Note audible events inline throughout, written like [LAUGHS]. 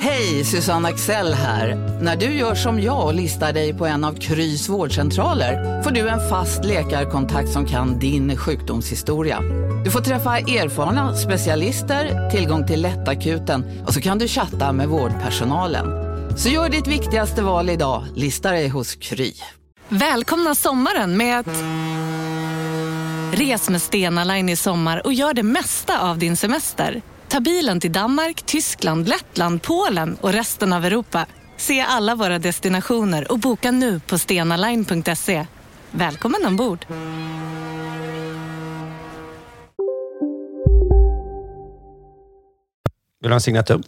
Hej, Susanne Axel här. När du gör som jag och listar dig på en av Krys vårdcentraler får du en fast läkarkontakt som kan din sjukdomshistoria. Du får träffa erfarna specialister, tillgång till lättakuten och så kan du chatta med vårdpersonalen. Så gör ditt viktigaste val idag, lista dig hos Kry. Välkomna sommaren med att... Res med Stena Line i sommar och gör det mesta av din semester. Ta bilen till Danmark, Tyskland, Lettland, Polen och resten av Europa. Se alla våra destinationer och boka nu på stenaline.se. Välkommen ombord! Vill du ha en signatur?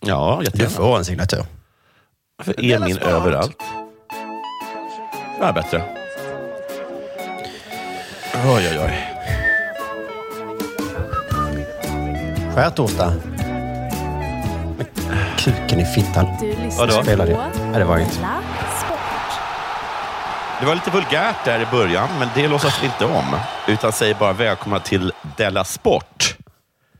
Ja, Du jättegärna. får en signatur. För är min överallt. Det är bättre. Oj, oj, oj. Skärtorsdag. Med kuken i fittan. Vadå? Spelar det? Nej, det var inget. Det var lite vulgärt där i början, men det låtsas vi inte om. Utan säger bara välkomna till Della Sport.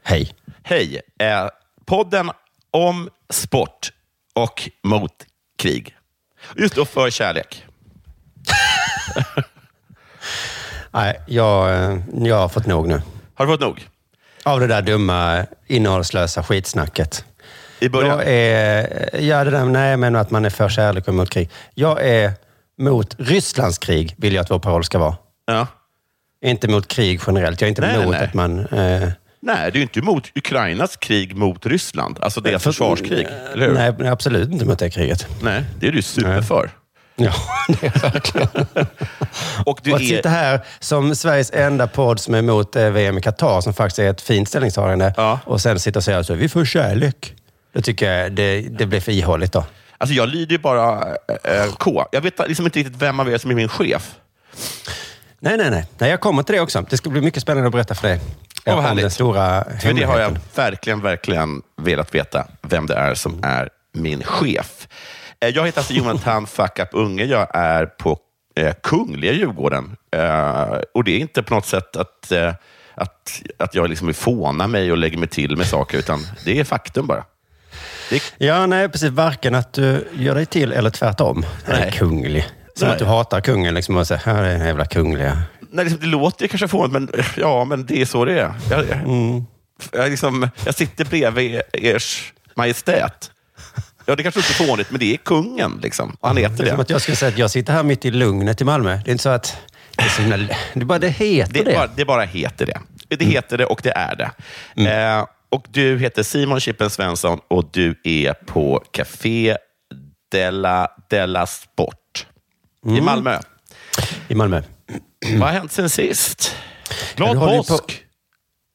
Hej. Hej! Eh, podden om sport och mot krig. Just då för kärlek. [LAUGHS] Nej, jag, eh, jag har fått nog nu. Har du fått nog? Av det där dumma, innehållslösa skitsnacket. I början? Jag är... Ja, det där, nej, menar att man är för kärlek och mot krig. Jag är mot Rysslands krig, vill jag att vår paroll ska vara. Ja. Inte mot krig generellt. Jag är inte Nej, emot nej. att man... Eh, Nej, du är inte emot Ukrainas krig mot Ryssland. Alltså deras försvarskrig. Eller hur? nej, absolut inte emot det kriget. Nej, det är du super för. Ja, [LAUGHS] det är verkligen. [LAUGHS] Och du Och att är... sitta här som Sveriges enda podd som är emot eh, VM i Qatar, som faktiskt är ett fint ställningstagande, Ja. och sen sitta och säga så vi får kärlek. Det tycker jag det, det blir för ihåligt då. Alltså jag lyder ju bara eh, K. Jag vet liksom inte riktigt vem av er som är min chef. Nej, nej, nej, nej. Jag kommer till det också. Det ska bli mycket spännande att berätta för dig. vad om härligt. den stora För det har jag verkligen, verkligen velat veta vem det är som är min chef. Eh, Jag heter alltså Jonathan Fuck Up Unge. Jag är på eh, Kungliga Djurgården. Eh, och det är inte på något sätt att, eh, att, att jag liksom vill fåna mig och lägger mig till med saker, utan det är faktum bara. Är, Ja, nej, precis. Varken att du gör dig till eller tvärtom. Nej. Kunglig. Som Nej. att du hatar kungen. Liksom, och säger, här är den jävla kungliga. nej, liksom, det låter kanske fånigt, men ja, men det är så det är. Jag, Mm. jag, liksom, jag sitter bredvid ers majestät. Ja, det kanske inte är fånigt, men det är kungen. Liksom. Och han Det heter är som det. att jag skulle säga att jag sitter här mitt i lugnet i Malmö. Det är inte så att... Det är, så himla, det är bara det heter Det, det. bara, det bara heter det. Det heter det och det är det. Eh, och Du heter Simon Chippen Svensson och du är på Café Della, Della Sport i Malmö. I Malmö. Vad har hänt sen sist? Glad påsk!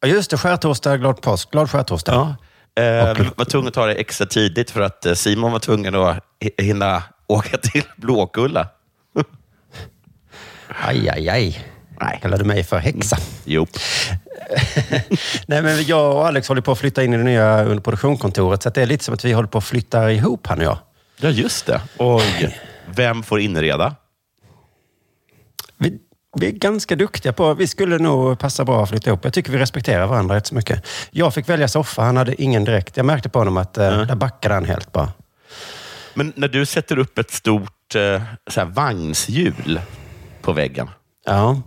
Ja, just det. Skärtorsdag, glad påsk. Glad skärtorsdag. Ja. Eh, var tvungna att ta det extra tidigt för att eh, Simon var tvungen att hi- hinna åka [LAUGHS] till Blåkulla. Aj, aj, aj. Nej. Kallar du mig för häxa? Jo. [LAUGHS] Nej, men jag och Alex håller på att flytta in i det nya underproduktionskontoret. Så det är lite som att vi håller på att flytta ihop, han och jag. Ja, just det. Oj. Vem får inreda? Vi, är ganska duktiga på... Vi skulle nog passa bra att flytta ihop. Jag tycker vi respekterar varandra rätt så mycket. Jag fick välja soffa. Han hade ingen direkt. Jag märkte på honom att eh, där backade han helt bara. Men när du sätter upp ett stort eh, så här, vagnshjul på väggen. Ja,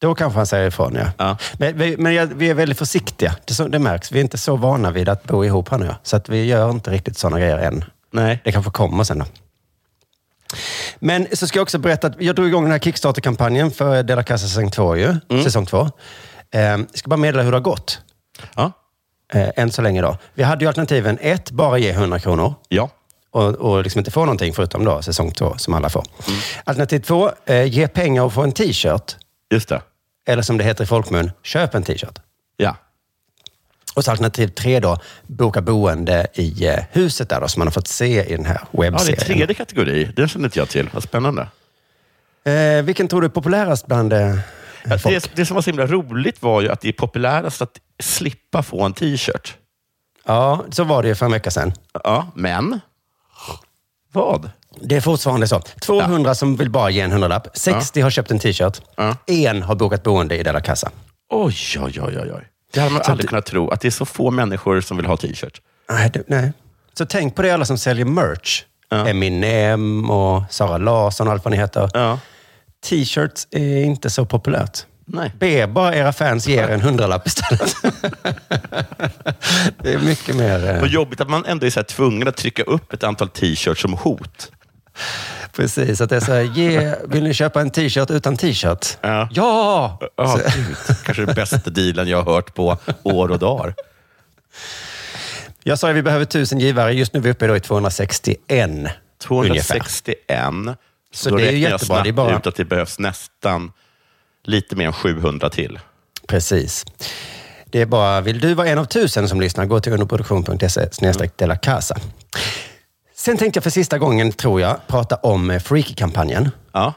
då kanske han säger ifrån, ja. Ja. Men, vi, men vi är väldigt försiktiga. Det, så, det märks. Vi är inte så vana vid att bo ihop, han och jag. Så att vi gör inte riktigt sådana grejer än. Nej. Det kanske kommer sen då. Men så ska jag också berätta att jag drog igång den här Kickstarter-kampanjen för Dela Casa säsong två. Ju, säsong två. Eh, jag ska bara meddela hur det har gått. Ja. Eh, än så länge då. Vi hade ju alternativen ett, bara ge 100 kronor. Ja. Och, och liksom inte få någonting förutom då säsong två, som alla får. Alternativ två, eh, ge pengar och få en t-shirt. Just det. Eller som det heter i folkmun, köp en t-shirt. Ja. Och så alternativ tre då, boka boende i eh, huset där då, som man har fått se i den här ja, det är webbserien. tredje kategori. Den känner inte jag till. Vad spännande. eh, vilken tror du är populärast bland... Eh, det, folk. det som var så himla roligt var ju att det är populärast att slippa få en t-shirt. Ja, så var det ju för en vecka sedan. Ja, men... Vad? Det är fortfarande så. 200 som vill bara ge en hundralapp. 60 har köpt en t-shirt. Ja. En har bokat boende i Della Casa. Oj, oj, oj, oj. Det hade man Så aldrig det- kunnat tro, att det är så få människor som vill ha t-shirt. Nej, det, nej. Så tänk på det alla som säljer merch. Ja. Eminem och Sara Larsson och allt vad ni heter. Ja. T-shirts är inte så populärt. Nej. Be bara era fans ge er en hundralapp istället. [LAUGHS] det är mycket mer... eh, Vad jobbigt att man ändå är så tvungen att trycka upp ett antal t-shirts som hot. Precis, att det är så här, ge, vill ni köpa en t-shirt utan t-shirt? Ja. Ja! Gud. Kanske den bästa dealen jag har hört på år och dagar. Jag sa att vi behöver tusen givare. Just nu är vi uppe i 261 ungefär. 261. Så då det är ju jättebra. Det är bara- ut att det behövs nästan lite mer än 700 till. Precis. Det är bara, vill du vara en av tusen som lyssnar, gå till underproduktion.se snedstreck casa. Sen tänkte jag för sista gången, tror jag, prata om eh, Freaky-kampanjen. Ja.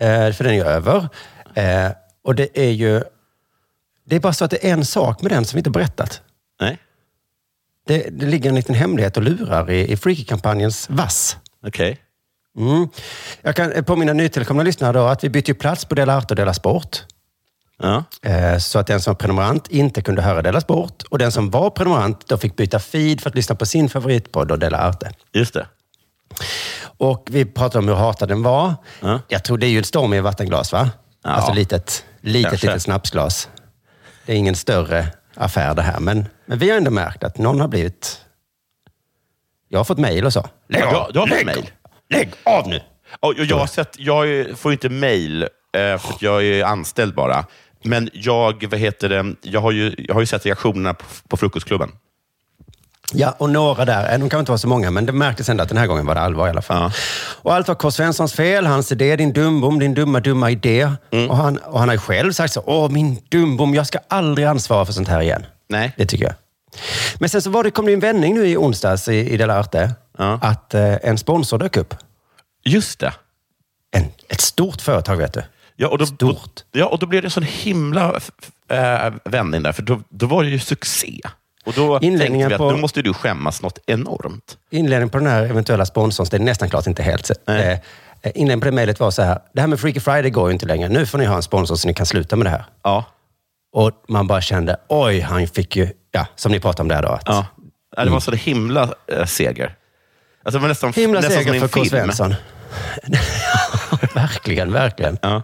Eh, för den är ju över. Eh, och det är ju... Det är bara så att det är en sak med den som vi inte berättat. Nej, Det, det ligger en liten hemlighet och lurar i, i Freaky-kampanjens vass. okej. Mm. Jag kan eh, påminna nytillkomna lyssnare då att vi bytte plats på Dela Art och Dela Sport. Ja. Eh, Så att den som var prenumerant inte kunde höra Dela Sport och den som var prenumerant då fick byta feed för att lyssna på sin favoritpodd och Dela Arte. Just det. Och vi pratade om hur hatad den var. Ja. Jag tror det är ju en storm i vattenglas va? Ja. Alltså litet, litet, Kanske. litet snapsglas. Det är ingen större affär det här. Men, men vi har ändå märkt att någon har blivit... Jag har fått mejl och så. Lägg Ja, du, av! du har fått Lägg mejl. Lägg av nu! Och jag, har sett, jag får inte mejl, eh, för jag är anställd bara. Men jag, vad heter det, jag, har ju, jag har ju sett reaktionerna på, på Frukostklubben. Ja, och några där. Eh, De kan inte vara så många, men det märktes ändå att den här gången var det allvar i alla fall. Ja. Och allt var K. Svenssons fel, hans idé, din dumbom, din dumma, dumma idé. Mm. Och, han, och han har ju själv sagt så, åh min dumbom, jag ska aldrig ansvara för sånt här igen. Nej. Det tycker jag. Men sen så var det, kom det en vändning nu i onsdags i, i Dela Arte, Ja. att eh, en sponsor dök upp. Just det. En, ett stort företag, vet du. Ja, och då, Stort. Ja, och då blev det en sån himla äh, vändning där, för då, då var det ju succé. Och då tänkte Inledningen vi att på- då måste du skämmas något enormt. Inledningen på den här eventuella sponsorn, det är nästan klart inte helt. Nej. Eh, inledningen på det mejlet var så här, det här med Freaky Friday går ju inte längre. Nu får ni ha en sponsor så ni kan sluta med det här. Ja. Och man bara kände, oj, han fick ju, ja, som ni pratade om där då. Att, ja. ja det var så himla äh, seger. Alltså, nästan, Himla nästan seger för K. Svensson. [LAUGHS] verkligen, verkligen. Ja.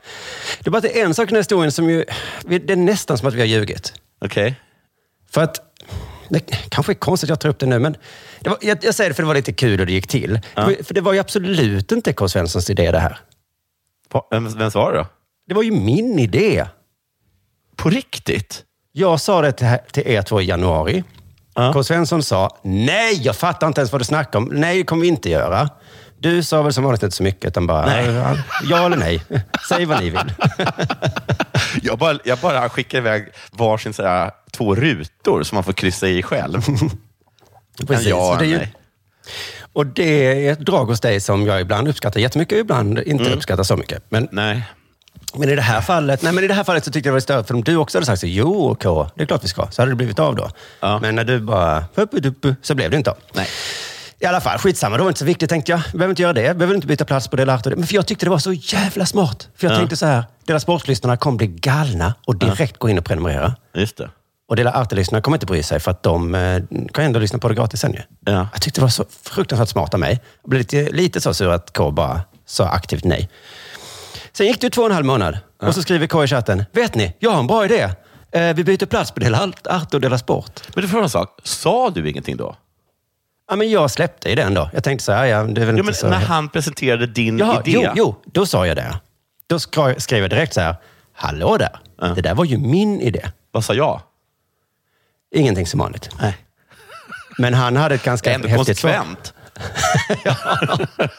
Det är bara att det är en sak i den här historien som ju, det är nästan som att vi har ljugit. Okej. För att, det kanske är konstigt att jag tar upp det nu, men det var, jag, jag säger det för det var lite kul hur det gick till. Det var, för det var ju absolut inte K. Svenssons idé det här. Va- Vem, vem var det då? Det var ju min idé. På riktigt? Jag sa det till, till er två i januari. Ja. K. Svensson sa, nej, jag fattar inte ens vad du snackar om. Nej, det kommer vi inte göra. Du sa väl som vanligt inte så mycket, utan bara Nej. ja, ja eller nej. Säg vad ni vill. [LAUGHS] Jag bara, jag bara skickar iväg varsin så här, två rutor som man får kryssa i själv. [LAUGHS] Precis. Ja, det är ju, nej. och det är ett drag hos dig som jag ibland uppskattar jättemycket ibland inte Mm. uppskattar så mycket. Men, Nej. men, i det här fallet, nej, men i det här fallet så tyckte jag det var större, för om du också hade sagt så, jo, K, det är klart vi ska, så hade det blivit av då. Ja. Men när du bara, så blev det inte av. Nej. I alla fall, skitsamma. Det var inte så viktigt tänkte jag. Behöver inte göra det. Behöver inte byta plats på Dela Arte. Men för jag tyckte det var så jävla smart. För jag Ja. tänkte så här, Dela Sportlyssnarna kommer bli galna och direkt gå in och prenumerera. Just det. Och Dela Arte-lyssnarna kommer inte bry sig för att de eh, kan ändå lyssna på det gratis sen ju. Ja. Jag tyckte det var så fruktansvärt smart av mig. Jag blev lite, lite så sur att K bara sa aktivt nej. Sen gick det ju två och en halv månad och så skriver K i chatten. Vet ni, jag har en bra idé. Eh, vi byter plats på Dela Arte och Dela Sport. Men det får en sak. Sa du ingenting då? Ja, men jag släppte i den då. Jag tänkte så här, ja, det är väl Jo, inte så... när han presenterade din Jaha, idé. jo, jo, då sa jag det. Då skrev jag direkt så här, hallå där. Ja. Det där var ju min idé. Vad sa jag? Ingenting som vanligt. Nej. Men han hade ett ganska häftigt svar. konsekvent. [LAUGHS]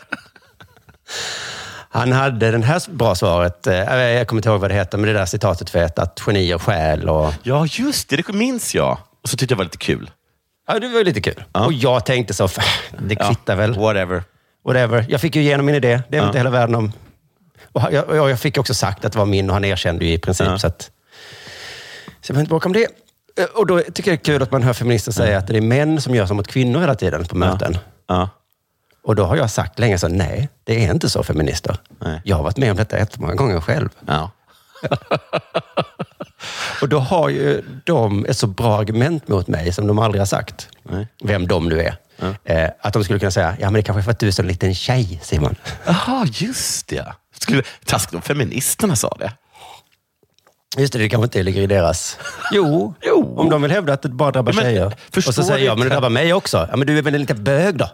Han hade det här bra svaret, eh, jag kommer inte ihåg vad det heter, men det där citatet vet att genier stjäl och... Ja, just det. Det minns jag. Och så tyckte jag det var lite kul. Ja, det var lite kul. Ja. Och jag tänkte så, det kvittar väl. Whatever. Whatever. Jag fick ju igenom min idé. Det är väl inte hela världen om... Och jag, jag jag fick också sagt att det var min och han erkände ju i princip. Så, att, så jag behöver inte bråka om det. Eh, Och då tycker jag det är kul att man hör feminister säga att det är män som gör så mot kvinnor hela tiden på möten. Ja. Och då har jag sagt länge så, nej, det är inte så feminister. Nej. Jag har varit med om detta jättemånga gånger själv. Ja. [LAUGHS] Och då har ju de ett så bra argument mot mig som de aldrig har sagt. Nej. Vem de nu är. Eh, att de skulle kunna säga, ja men det kanske är för att du är så en liten tjej, Simon. Jaha, just det. Skulle, taskigt om feministerna sa det. Just det, det kanske inte ligger i deras... Jo, Jo. om de vill hävda att det bara drabbar Men, tjejer. Och så säger jag, men det drabbar mig också. Ja, men du är väl en liten bög då?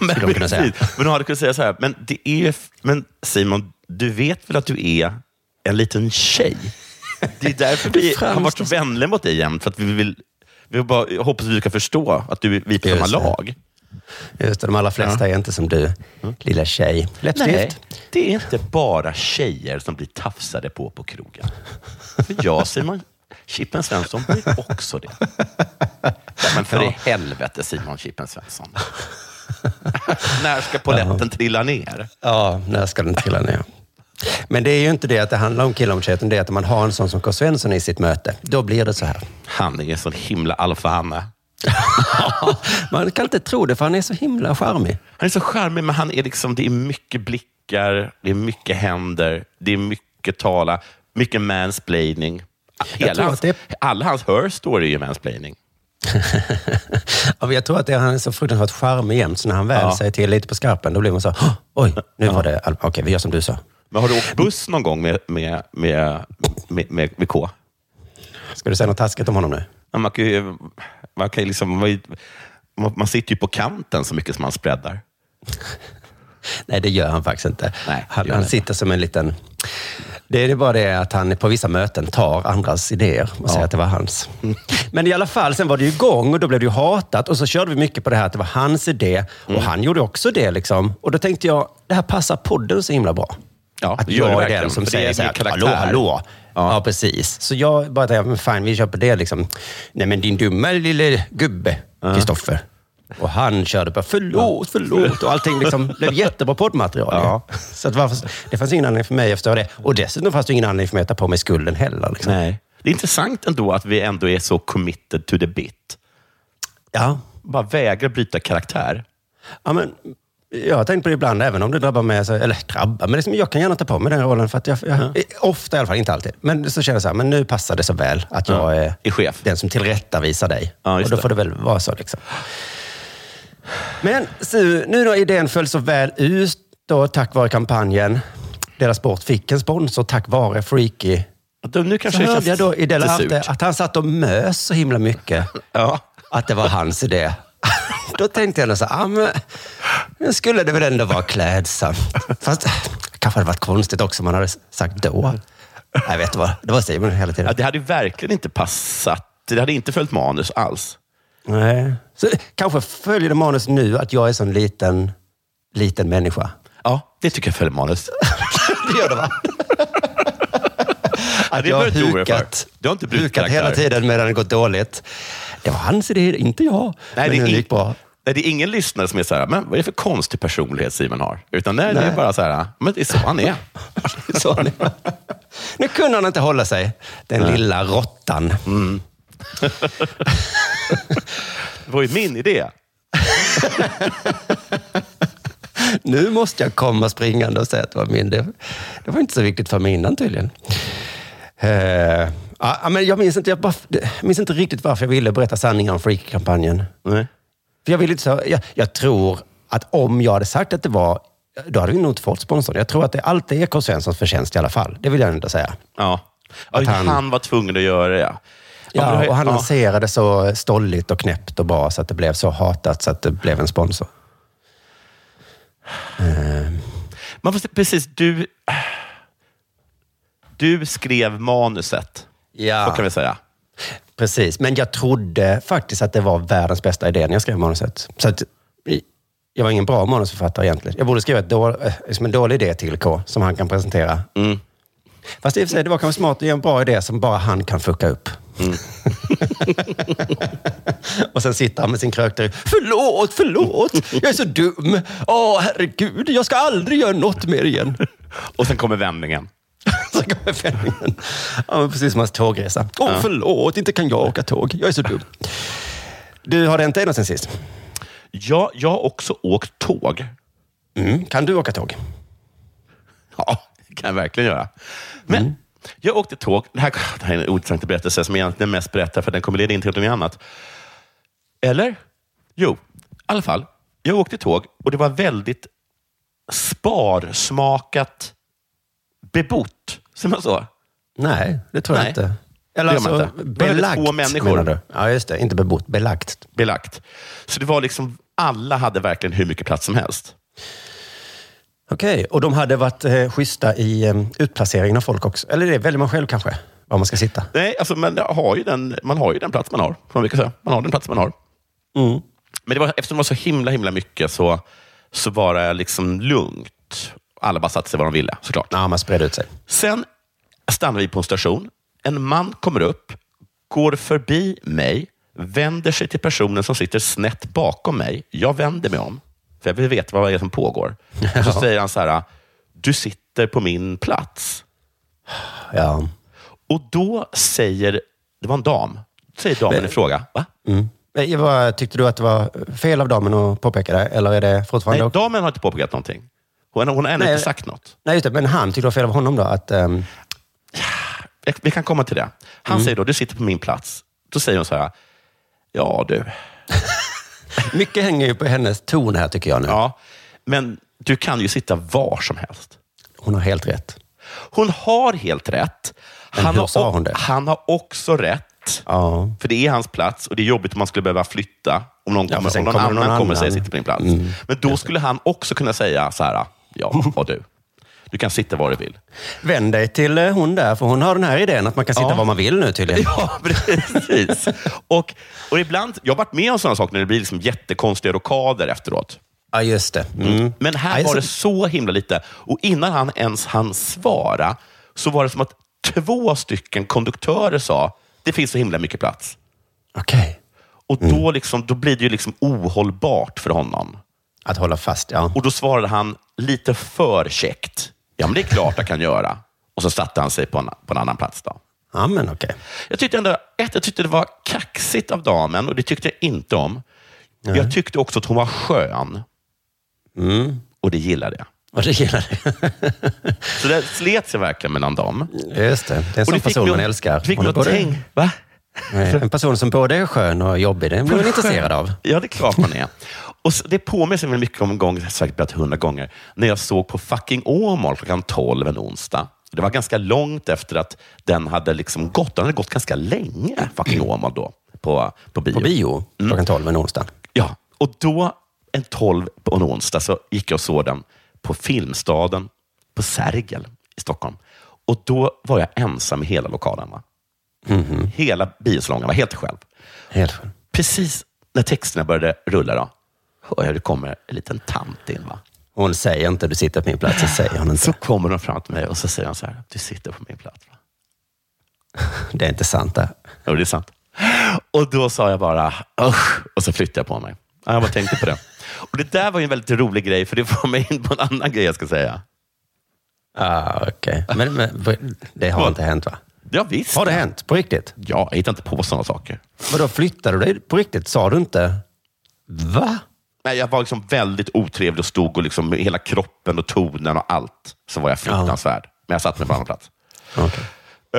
Men, de kunna säga. men de hade kunnat säga så här, men, det är, men Simon, du vet väl att du är en liten tjej? Det är därför vi har varit så vänliga mot dig jämt, för att vi vill vi vill bara, jag hoppas att du kan förstå att du, vi är på samma lag. Just det, de allra flesta är inte som du, lilla tjej. Läppstift? det är inte bara tjejer som blir tafsade på på krogen. För jag, Simon Chippen Svensson, blir också det. Ja, men för i helvete, Simon Chippen Svensson. När ska poletten trilla ner? Ja, när ska den trilla ner? Men det är ju inte det att det handlar om utan det är att man har en sån som K. Svensson i sitt möte. Då blir det så här. Han är så himla alfahanne. [LAUGHS] Man kan inte tro det, för han är så himla charmig. Han är så charmig, men han är liksom, det är mycket blickar, det är mycket händer, det är mycket tala, mycket mansplaining. Hela hans, det- Alla hans her story är ju mansplaining. [LAUGHS] Ja, jag tror att det, han är så fruktansvärt charmig jämt, så när han väl Ja. säger till lite på skarpen, då blir man så, "Åh, oj, nu var det, okej, vi gör som du sa. Men har du åkt buss någon gång med, med, med, med, med, med K? Ska du säga något taskigt om honom nu? Ja, Man, kan ju, man, kan liksom, man, man sitter ju på kanten så mycket som man spreadar. [LAUGHS] Nej, det gör han faktiskt inte. Nej, han han sitter som en liten... Det är bara det att han på vissa möten tar andras idéer och säger att det var hans. [LAUGHS] Men i alla fall, sen var det ju igång och då blev det ju hatat och så körde vi mycket på det här att det var hans idé och han gjorde också det. Liksom. Och då tänkte jag, det här passar podden så himla bra. Ja, att jag är den som säger så här, hallå, hallå. Ja. Ja. precis. Så jag bara tänkte, men fine, vi köper det. Liksom. Nej, men din dumma lille gubbe, Kristoffer. Och han körde på förlåt, förlåt och allting liksom [LAUGHS] blev jättebra poddmaterial. Ja. Så att varför, det fanns ingen anledning för mig att förstå det. Och dessutom fanns det ingen anledning för mig att ta på mig skulden heller. Liksom. Nej. Det är intressant ändå att vi ändå är så committed to the bit. Ja. Bara vägrar bryta karaktär. Ja, men, jag har tänkt på det ibland, även om det drabbar mig. Alltså, eller drabbar, men liksom, jag kan gärna ta på mig den rollen. För att jag, jag, Ofta i alla fall, inte alltid. Men så känner jag så här, men nu passar det så väl att jag Ja, är är chef. den som tillrättavisar dig. Ja, och då det. får det väl vara så. Liksom. Men Su, nu då idén föll så väl ut då, tack vare kampanjen. Deras Sport fick en sponsor tack vare Freaky. Då, nu Så kanske det hörde jag då i surt. att han satt och mös så himla mycket. Ja. Att det var hans idé. [LAUGHS] Då tänkte jag så ah, men, nu skulle det väl ändå vara klädsamt. Fast kanske hade varit konstigt också om man hade sagt då. Jag vet vad, det var Simon hela Ja, tiden. det hade verkligen inte passat. Det hade inte följt manus alls. Nej. Så, kanske följer det manus nu att jag är sån liten, liten människa. Ja, det tycker jag följer manus. [LAUGHS] Det gör det va? Att det jag har hukat, Du har inte hukat hela tiden medan det gått dåligt. Det var hans idé, inte jag. Nej, Men det, är gick bra. nej, det är ingen lyssnare som är så här, men vad är det för konstig personlighet Simon har? Utan nej, det Nej. är bara så här, men det är så han är. [LAUGHS] Så nu. nu kunde han inte hålla sig, den lilla råttan. Det var ju min idé. [LAUGHS] Nu måste jag komma springande och säga att det var min. Det, det var inte så viktigt för mig innan tydligen. Eh, ja, men jag, minns inte, jag, bara, jag minns inte riktigt varför jag ville berätta sanningen om Freak-kampanjen. Nej. För jag, vill inte så, jag, jag tror att om jag hade sagt att det var, då hade vi nog inte fått sponsorn. Jag tror att det alltid är K. Svenssons förtjänst i alla fall. Det vill jag ändå säga. Ja. Att han, han- var tvungen att göra det, ja. Ja, och han ja. lanserade så stolligt och knäppt och bra så att det blev så hatat så att det blev en sponsor. Men fast precis, du... Du skrev manuset. Ja. Så kan vi säga. Precis, men jag trodde faktiskt att det var världens bästa idé när jag skrev manuset. Så att, jag var ingen bra manusförfattare egentligen. Jag borde skriva ett då, eh, liksom en dålig idé till K som han kan presentera. Mm. Fast i och för sig, det var kanske smart att ge en bra idé som bara han kan fucka upp. Mm. [LAUGHS] och sen sitter han med sin krökter. Förlåt, förlåt, jag är så dum. Åh, herregud, jag ska aldrig göra något mer igen. Och sen kommer vändningen. [LAUGHS] Så kommer vändningen. Ja, precis som hans tågresa. Åh, förlåt, inte kan jag åka tåg. Jag är så dum. Du, har det inte något sen sist? Ja, jag har också åkt tåg. Mm. Kan du åka tåg? Ja, det kan jag verkligen göra. Men jag åkte tåg. Det här, det här är en ointressant berättelse som jag egentligen mest berättar för den kommer leda in till något annat. Eller? Jo, i alla fall. Jag åkte tåg och det var väldigt sparsmakat bebott. Som man så? Nej, det tror jag Nej. inte. Eller Det gör man alltså, inte. Belagt få människor. menar du? Ja, just det. Inte bebott, belagt. Belagt. Så det var liksom, alla hade verkligen hur mycket plats som helst. Okej, och de hade varit eh, schyssta i eh, utplaceringen av folk också. Eller det väljer man själv kanske, var man ska sitta. Nej, alltså, man, har ju den, man har ju den plats man har. Man, brukar säga. man har den plats man har. Mm. Men det var, eftersom det var så himla himla mycket så, så var det liksom lugnt. Alla bara satte sig var de ville, såklart. Ja, man spred ut sig. Sen stannar vi på en station. En man kommer upp, går förbi mig, vänder sig till personen som sitter snett bakom mig. Jag vänder mig om, för jag vill veta vad det är som pågår. Och så säger han så här, du sitter på min plats. Ja. Och då säger, det var en dam, säger damen i fråga, va? Mm. Vad- Tyckte du att det var fel av damen att påpeka det? Eller är det fortfarande... Nej, damen har inte påpekat någonting. Hon, hon har ännu Nej. inte sagt något. Nej, just det. Men han tyckte det var fel av honom då? Att, Jag- Vi kan komma till det. Han Mm. säger då, du sitter på min plats. Då säger hon så här, ja du, [LAUGHS] mycket hänger ju på hennes ton här tycker jag nu. ja, men du kan ju sitta var som helst. Hon har helt rätt. Hon har helt rätt. Men hur har, sa hon det? han har också rätt. Ja. För det är hans plats och det är jobbigt om man skulle behöva flytta. Om någon, kommer, om någon kommer annan någon kommer och säger annan. sitter på din plats. Mm. Men då skulle han också kunna säga så här, ja, och du. Du kan sitta var du vill. Vänd dig till eh, hon där, för hon har den här idén att man kan sitta Ja. var man vill nu tydligen. Ja, [LAUGHS] precis. och, och ibland, jag har varit med om sådana saker när det blir liksom jättekonstiga rockader efteråt. Ja, just det. Mm. Men här var det så- himla lite. Och innan han ens hann svara så var det som att två stycken konduktörer sa, det finns så himla mycket plats. Okej. Och då, liksom, då blir det ju liksom ohållbart för honom. Att hålla fast, ja. Och då svarade han lite för käckt. Ja, men det är klart jag kan göra. Och så satte han sig på en, på en annan plats. Då. Ja, men okej. Jag tyckte ändå, ett, jag tyckte det var kaxigt av damen och det tyckte jag inte om. Jag tyckte också att hon var skön. Mm. Och det gillade jag. Och det gillar det. Så det slet sig verkligen mellan dem. Just det. Det är en sån person man älskar. det Fick att både- tänka, va? Nej, En person som både är skön och jobbig, det blir man intresserad av. Ja, det är klart man är. Och det påminner sig mycket om en gång, säkert berättat hundra gånger, när jag såg på fucking Åmål klockan 12 en onsdag. Det var ganska långt efter att den hade liksom gått. Den hade gått ganska länge, fucking Åmål då, på, på bio. På bio, klockan 12 en onsdag. Ja, och då en 12 på en onsdag så gick jag och såg den på Filmstaden på Sergel i Stockholm. Och då var jag ensam i hela lokalen. Va? Hela biosalongen var helt själv. Helt skön. Precis när texterna började rulla då, hör jag det kommer en liten tant in. Va? Hon säger inte du sitter på min plats, det säger hon Så inte. kommer de fram till mig och så säger han så här, du sitter på min plats. Va? [LAUGHS] Det är inte sant det. Jo, det är sant. Och då sa jag bara, usch, och så flyttade jag på mig. Ja, Jag bara tänkte på det. Och det där var ju en väldigt rolig grej, för det får mig in på en annan grej jag ska säga. Ah, okej. Men, men det har inte hänt va? Ja, visst. Har det hänt? På riktigt? Ja, jag hittar inte på sådana saker. Vadå, flyttade du dig på riktigt? Sa du inte? Va? Nej, jag var liksom väldigt otrevlig och stod och liksom hela kroppen och tonen och allt. Så var jag fruktansvärd. Men jag satt mig på annan plats. Okej.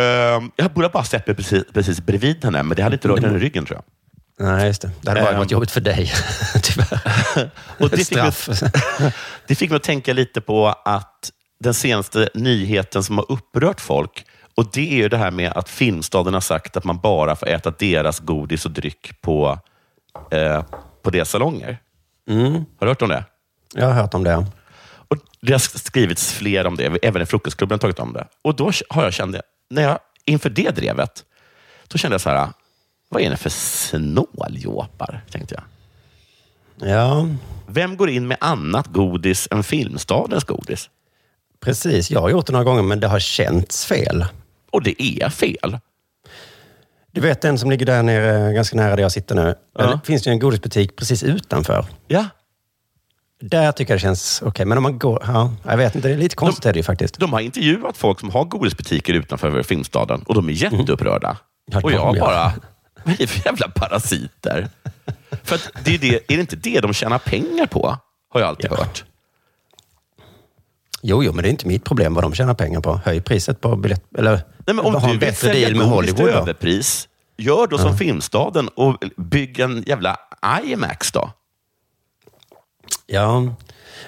Ehm, jag borde bara sett mig precis, precis bredvid henne, men det hade inte rört henne i ryggen tror jag. Nej, just det. Det hade bara Ehm. varit jobbigt för dig, [LAUGHS] tyvärr. [LAUGHS] Och det, fick mig, [LAUGHS] det fick mig att tänka lite på att den senaste nyheten som har upprört folk, och det är ju det här med att Filmstaden har sagt att man bara får äta deras godis och dryck på, eh, på deras salonger. Mm. Har du hört om det? Jag har hört om det. Och det har skrivits fler om det. Även i Frukostklubben har tagit om det. Och då har jag känt, det, när jag, inför det drevet, då kände jag så här, vad är det för snåljåpar? Tänkte jag. Ja, Vem går in med annat godis än Filmstadens godis? precis. Jag har gjort det några gånger, men det har känts fel. Och det är fel. Du vet den som ligger där nere, ganska nära där jag sitter nu. Ja. Där finns det ju en godisbutik precis utanför. Ja. Där tycker jag det känns okej. Men om man går... Ja, jag vet inte, det är lite konstigt är det ju faktiskt. De har intervjuat folk som har godisbutiker utanför Filmstaden och de är jätteupprörda. Mm. Ja, och de, jag ja. bara, vad är det för jävla parasiter? för att det är, det, är det inte det de tjänar pengar på? Har jag alltid Ja. hört. Jo, jo, men det är inte mitt problem vad de tjänar pengar på. Höj priset på biljett... Eller Nej, men om ha du en vill bättre deal med Hollywood då. överpris, gör då som Filmstaden och bygg en jävla IMAX då. Ja,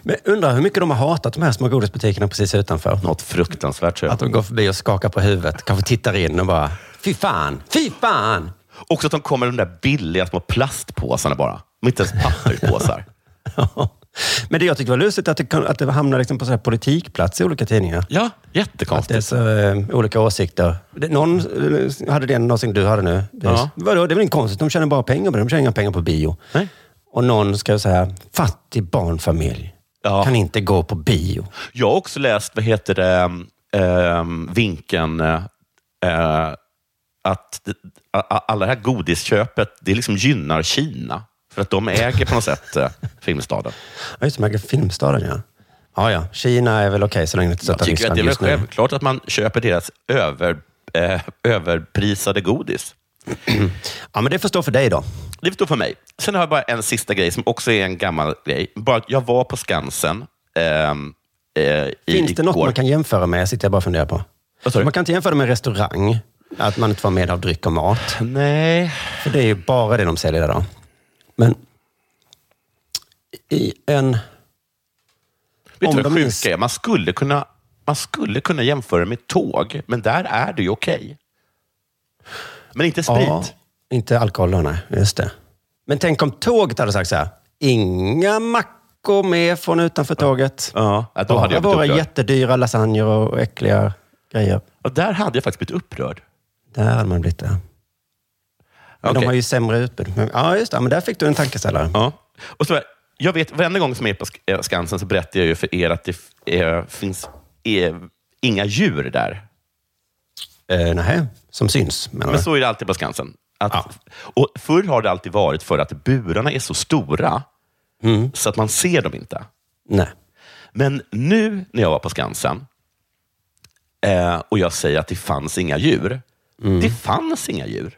men undrar hur mycket de har hatat de här små godisbutikerna precis utanför. Något fruktansvärt. jag. Att de går förbi och skakar på huvudet. Kanske tittar in och bara, fy fan, fy fan! Också att de kommer med de där billiga små plastpåsarna bara. De är inte ens papperspåsar. [LAUGHS] [LAUGHS] Men det jag tyckte var lustigt att det, att det hamnar liksom på så här politikplats i olika tidningar. ja, Att det är jättekonstigt. så eh, olika åsikter. Det, någon eh, hade den åsikten du hade nu. Det, Ja. vadå, det är väl inte konstigt, de tjänar bara pengar på det. De tjänar inga pengar på bio. Nej. Och någon ska säga, fattig barnfamilj Ja. kan inte gå på bio. Jag har också läst, vad heter det, um, vinkeln eh, att alla det här godisköpet, det liksom gynnar Kina. För att de äger på något sätt eh, Filmstaden. Ja, just det, man äger Filmstaden ja. Ja, ja. Kina är väl okej så länge det inte Jag stöttar tycker att Ryssland det är väl just nu. självklart att man köper deras över, eh, överprisade godis. Ja, men det förstår för dig då. Det förstår för mig. Sen har jag bara en sista grej som också är en gammal grej. Bara, att jag var på Skansen ehm, eh, i, Finns det något igår. man kan jämföra med? Sitter jag bara och funderar på. Vad sa du? Man kan inte jämföra med en restaurang. Att man inte får med av dryck och mat. Nej. För det är ju bara det de säljer där då. Men i en... Vet du vad de det sjuka är? Man skulle, kunna, man skulle kunna jämföra med tåg, men där är det ju okej. Men inte sprit. Ja, inte alkohol nej. Just det. Men tänk om tåget hade sagt så här. Inga mackor med från utanför tåget. Ja, ja, då hade jag Bara blivit våra upprörd. jättedyra lasagner och äckliga grejer. Och där hade jag faktiskt blivit upprörd. Där hade man blivit det. Men Okej. de har ju sämre utbud. Men, ja, just det. Men där fick du en tankeställare. Ja. Och så, jag vet, varenda gång som jag är på eh, Skansen så berättar jag ju för er att det eh, finns eh, inga djur där. Eh, nej, som syns Men du? så är det alltid på Skansen. Att, Ja. och förr har det alltid varit för att burarna är så stora Mm. så att man ser dem inte. Nej. Men nu när jag var på Skansen eh, och jag säger att det fanns inga djur. Mm. Det fanns inga djur.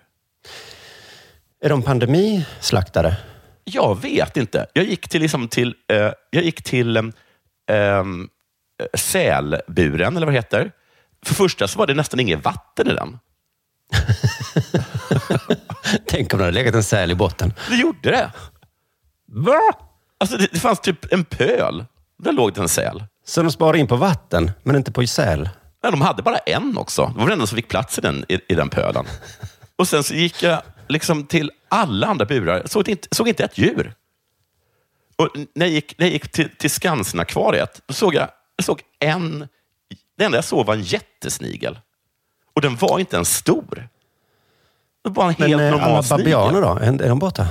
Är de pandemislaktade? Jag vet inte. Jag gick till, liksom till, eh, jag gick till em, em, sälburen, eller vad det heter. För första så var det nästan inget vatten i den. [LAUGHS] Tänk om det hade legat en säl i botten. Det gjorde det. Va? Alltså, det, det fanns typ en pöl. Där låg det en säl. Så de sparade in på vatten, men inte på säl? Nej, de hade bara en också. Det var den enda som fick plats i den, i, i den pölen. [LAUGHS] Och sen så gick jag liksom till alla andra burar. Såg inte, såg inte ett djur. Och när jag gick, när jag gick till, till Skansen-akvariet, då såg jag, jag såg en... Det enda jag såg var en jättesnigel. Och den var inte ens stor. Det var en Men helt eh, normal alla snigel. babianer då? Är, är de borta?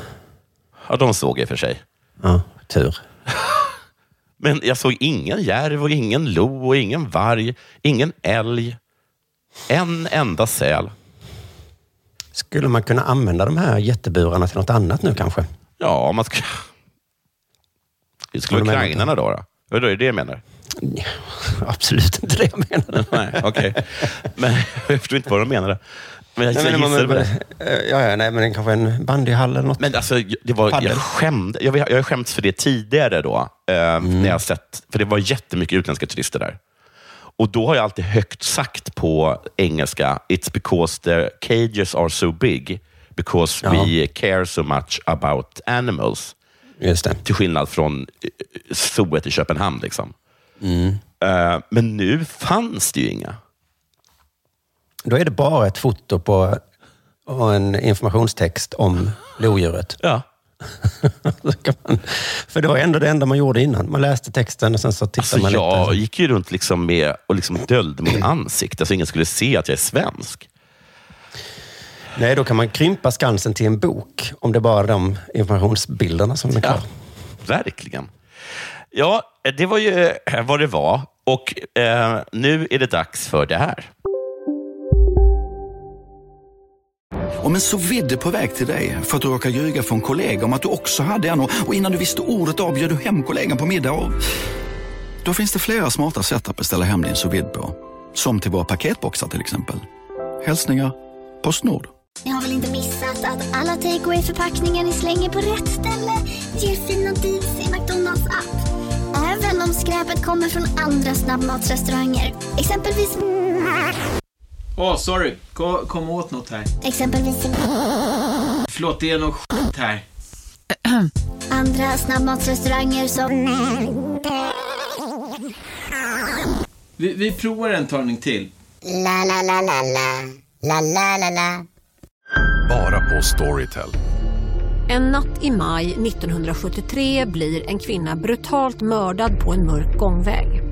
Ja, de såg jag i och för sig. Ja, tur. [LAUGHS] Men jag såg ingen järv och ingen lo och ingen varg, ingen älg. En enda säl. Skulle man kunna använda de här jätteburarna till något annat nu kanske? Ja, man ska... Det skulle menar ukrainarna då? då? Är det det jag menar? Ja, [LAUGHS] absolut inte det jag menade. [LAUGHS] Nej, okej. Men [LAUGHS] jag förstår inte vad de menade. Men jag Nej, gissade på men, det. eh, ja, ja, nej, men kanske en bandyhall eller något. Men alltså, det var, Paddel. jag, skämde, jag, jag har skämts för det tidigare då. Eh, Mm. när jag sett, för det var jättemycket utländska turister där. Och då har jag alltid högt sagt på engelska, it's because the cages are so big, because we care so much about animals. Just det. Till skillnad från eh, zooet i Köpenhamn. Liksom. Mm. Eh, men nu fanns det ju inga. Då är det bara ett foto på och en informationstext om lodjuret. Ja. [LAUGHS] Man, för det var ändå det enda man gjorde innan. Man läste texten och sen så tittade Alltså, man jag lite. gick ju runt liksom med och liksom döljde mitt ansikte så ingen skulle se att jag är svensk. Nej, då kan man krympa Skansen till en bok. Om det är bara de informationsbilderna som är kvar. Ja, verkligen. Ja, det var ju vad det var. Och eh, nu är det dags för det här. Om en så vidde på väg till dig för att du råkar ljuga från kollega om att du också hade en och innan du visste ordet av du hem kollegan på middag och... Då finns det flera smarta sätt att beställa hem din sous på. Som till våra paketboxar till exempel. Hälsningar Postnord. Ni har väl inte missat att alla takeaway förpackningar ni slänger på rätt ställe ger fina deals i McDonalds app. Även om skräpet kommer från andra snabbmatsrestauranger. Exempelvis... Åh, sorry. Kom, kom åt något här. Exempelvis... Förlåt, det är något skit här. Andra snabbmatsrestauranger som... Vi, vi provar en talning till. La, la, la, la, la. La, la, la, la. Bara på Storytel. En natt i maj 1973 blir en kvinna brutalt mördad på en mörk gångväg.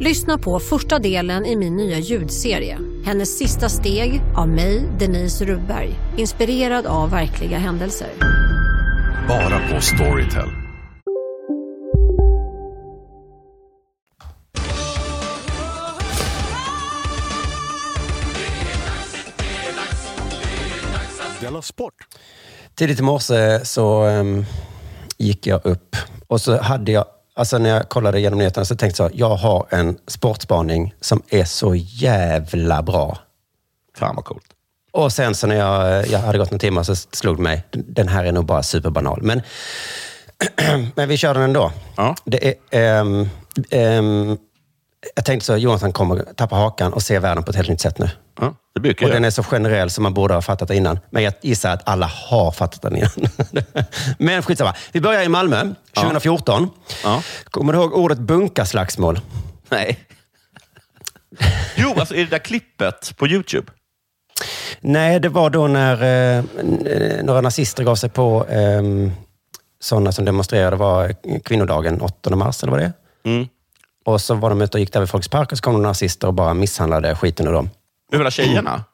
Lyssna på första delen i min nya ljudserie. Hennes sista steg av mig, Denise Rubberg. Inspirerad av verkliga händelser. Bara på Storytel. Della Sport. Tidigt i morse så ehm, gick jag upp och så hade jag, alltså när jag kollade igenom nyheterna så tänkte jag, jag har en sportspaning som är så jävla bra. Fan vad coolt. Och sen så när jag, jag hade gått några timmar så slog det mig, den här är nog bara superbanal. Men, [CLEARS THROAT] men vi kör den ändå. Det är, ehm, ehm, jag tänkte så, Jonathan kommer tappa hakan och se världen på ett helt nytt sätt nu. Ja, det brukar Och jag. den är så generell som man borde ha fattat det innan. Men jag gissar att alla har fattat den innan. [LAUGHS] Men skitsamma. Vi börjar i Malmö 2014. Kommer du ihåg ordet bunkaslagsmål? Nej. Jo, alltså är det där klippet på YouTube? Nej, det var då när eh, några nazister gav sig på eh, sådana som demonstrerade. Det var kvinnodagen, 8 mars eller vad det är. Mm. Och så var de ute och gick där vid Folkets park och så kom några nazister och bara misshandlade skiten ur dem. Med hela tjejerna?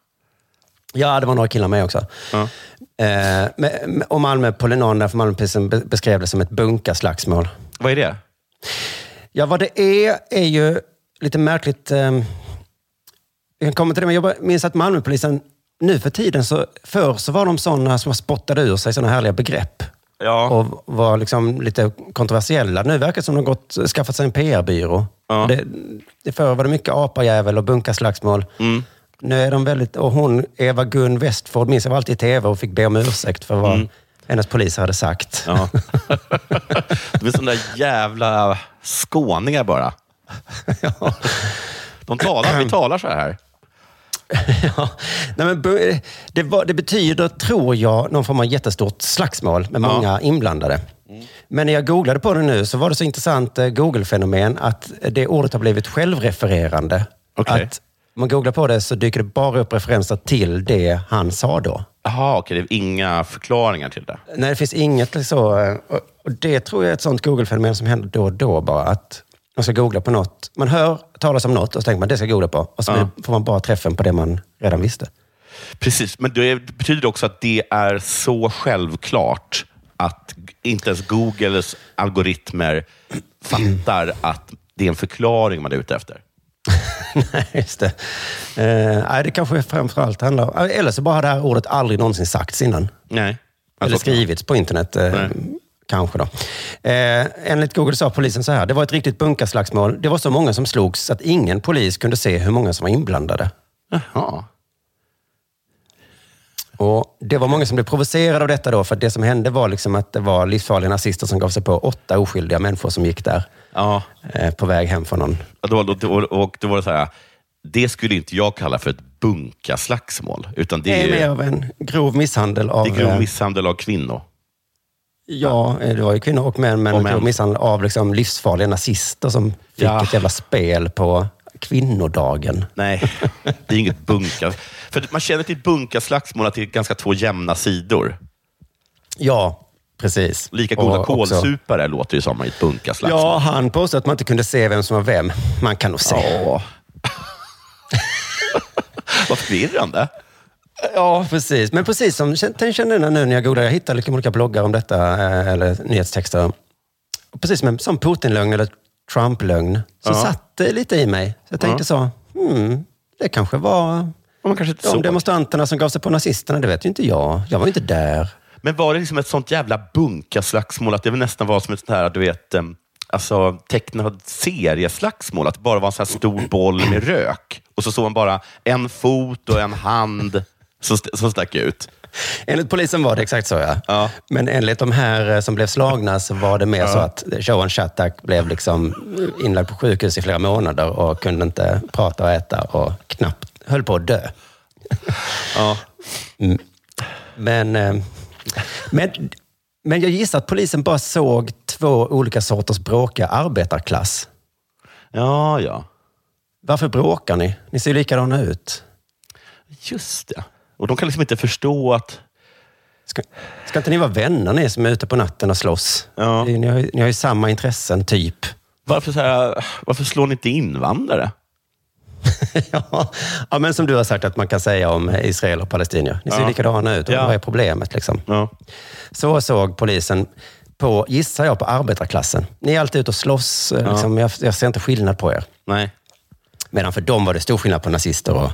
Ja, det var några killar med också. Eh, men- och Malmö Polinon, där för Malmöpolisen be- beskrev det som ett bunkaslagsmål. Vad är det? Ja, vad det är, är ju lite märkligt. Eh, jag kan komma till det, men jag minns att Malmöpolisen nu för tiden, så, förr så var de sådana som spottade ur sig sådana härliga begrepp. Ja. Och var liksom lite kontroversiella. Nu verkar det som de gått, skaffat sig en PR-byrå. Ja. Det, det förr var det mycket apajävel och bunkaslagsmål. Mm. Nu är de väldigt... Och hon, Eva-Gun Westford, minns jag var alltid i tv och fick be om ursäkt för vad Mm. hennes poliser hade sagt. Ja. De är sådana där jävla skåningar bara. [LAUGHS] De talar, vi talar så här. [LAUGHS] ja. Nej, men, det, var, det betyder, tror jag, någon form av jättestort slagsmål med många inblandade. Men när jag googlade på det nu så var det så intressant eh, Google-fenomen att det ordet har blivit självrefererande. Okej. Att om man googlar på det så dyker det bara upp referenser till det han sa då. Jaha, okej. Det är inga förklaringar till det. Nej, det finns inget så. eh, och det tror jag är ett sånt Google-fenomen som händer då och då bara. Att man ska googla på något. Man hör talas om något och så tänker man det ska jag googla på. Och så Ja. får man bara träffen på det man redan visste. Precis, men det betyder också att det är så självklart att inte ens Googles algoritmer fattar att det är en förklaring man är ute efter. [LAUGHS] Nej, just det. Eh, nej, det kanske framförallt handlar om... Eller så bara har det här ordet aldrig någonsin sagts innan. Nej. Eller skrivits på internet. Eh. Kanske då. Eh, enligt Google sa polisen så här. Det var ett riktigt bunkaslagsmål. Det var så många som slogs att ingen polis kunde se hur många som var inblandade. Jaha. Och det var många som blev provocerade av detta då, för det som hände var liksom att det var livsfarliga nazister som gav sig på åtta oskyldiga människor som gick där Ja. eh, på väg hem från någon. Och då, då, och, och då var det så här, det skulle inte jag kalla för ett bunkaslagsmål. Utan det är, är mer av en grov misshandel av... det är grov eh, misshandel av kvinnor. Ja, eh, det var ju kvinnor och män, men Och män. misshandel av liksom livsfarliga nazister som fick Ja. ett jävla spel på kvinnodagen. Nej, det är inget bunka. För man känner till bunkaslagsmål att det är ganska två jämna sidor. Ja, precis. Lika goda Och också- kålsupare låter det som i ett bunkaslagsmål. Ja, han påstod att man inte kunde se vem som var vem. Man kan nog se. Ja. [LAUGHS] Vad förvirrande. Ja, precis. Men precis som jag kände jag nu när jag googlade, jag hittade lite olika bloggar om detta, eh, eller nyhetstexter. Precis som en som Putin-lögn eller Trump-lögn, så Ja. satt det lite i mig. Så jag tänkte Ja. så, hmm, det kanske var Man kanske inte De såg. demonstranterna som gav sig på nazisterna, det vet ju inte jag. Jag var ju inte där. Men var det liksom ett sånt jävla bunkaslagsmål att det nästan var som ett sånt här, du vet, alltså tecknad serieslagsmål? Att det bara var en sån här stor boll med rök. Och så såg man bara en fot och en hand som, som stack ut. Enligt polisen var det exakt så, ja. Men enligt de här eh, som blev slagna så var det mer så att Showan Shattuck blev liksom inlagd på sjukhus i flera månader och kunde inte prata och äta och knappt höll på att dö. Ja. Mm. Men, eh, men, men jag gissar att polisen bara såg två olika sorters bråkiga arbetarklass. Ja, ja. Varför bråkar ni? Ni ser ju likadana ut. Just det. Och de kan liksom inte förstå att... Ska, ska inte ni vara vänner ni som är ute på natten och slåss? Ja. Ni, har, ni har ju samma intressen, typ. Varför, så här, varför slår ni inte invandrare? [LAUGHS] ja. ja, men som du har sagt att man kan säga om Israel och palestinier. Ni ser Ja. likadana ut. Och Ja. Vad är problemet? Liksom? Ja. Så såg polisen på, gissar jag, på arbetarklassen. Ni är alltid ute och slåss. Ja. Liksom, jag, jag ser inte skillnad på er. Nej. Medan för dem var det stor skillnad på nazister och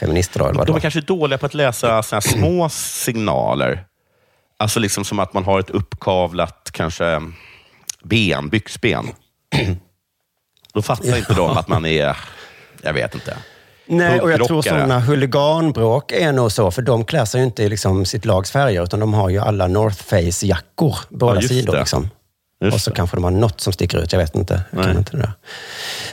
feminister. Det De är kanske dåliga på att läsa såna små [CLEARS THROAT] signaler. Alltså liksom som att man har ett uppkavlat kanske ben, byxben. [CLEARS THROAT] Då fattar inte de att man är, jag vet inte. Nej, och jag tror sådana huliganbråk är nog så, för de klär sig ju inte i liksom sitt lags färger, utan de har ju alla North Face-jackor, båda Ja, sidor. Liksom. Just och så det. kanske de har något som sticker ut, jag vet inte. Jag kan inte det.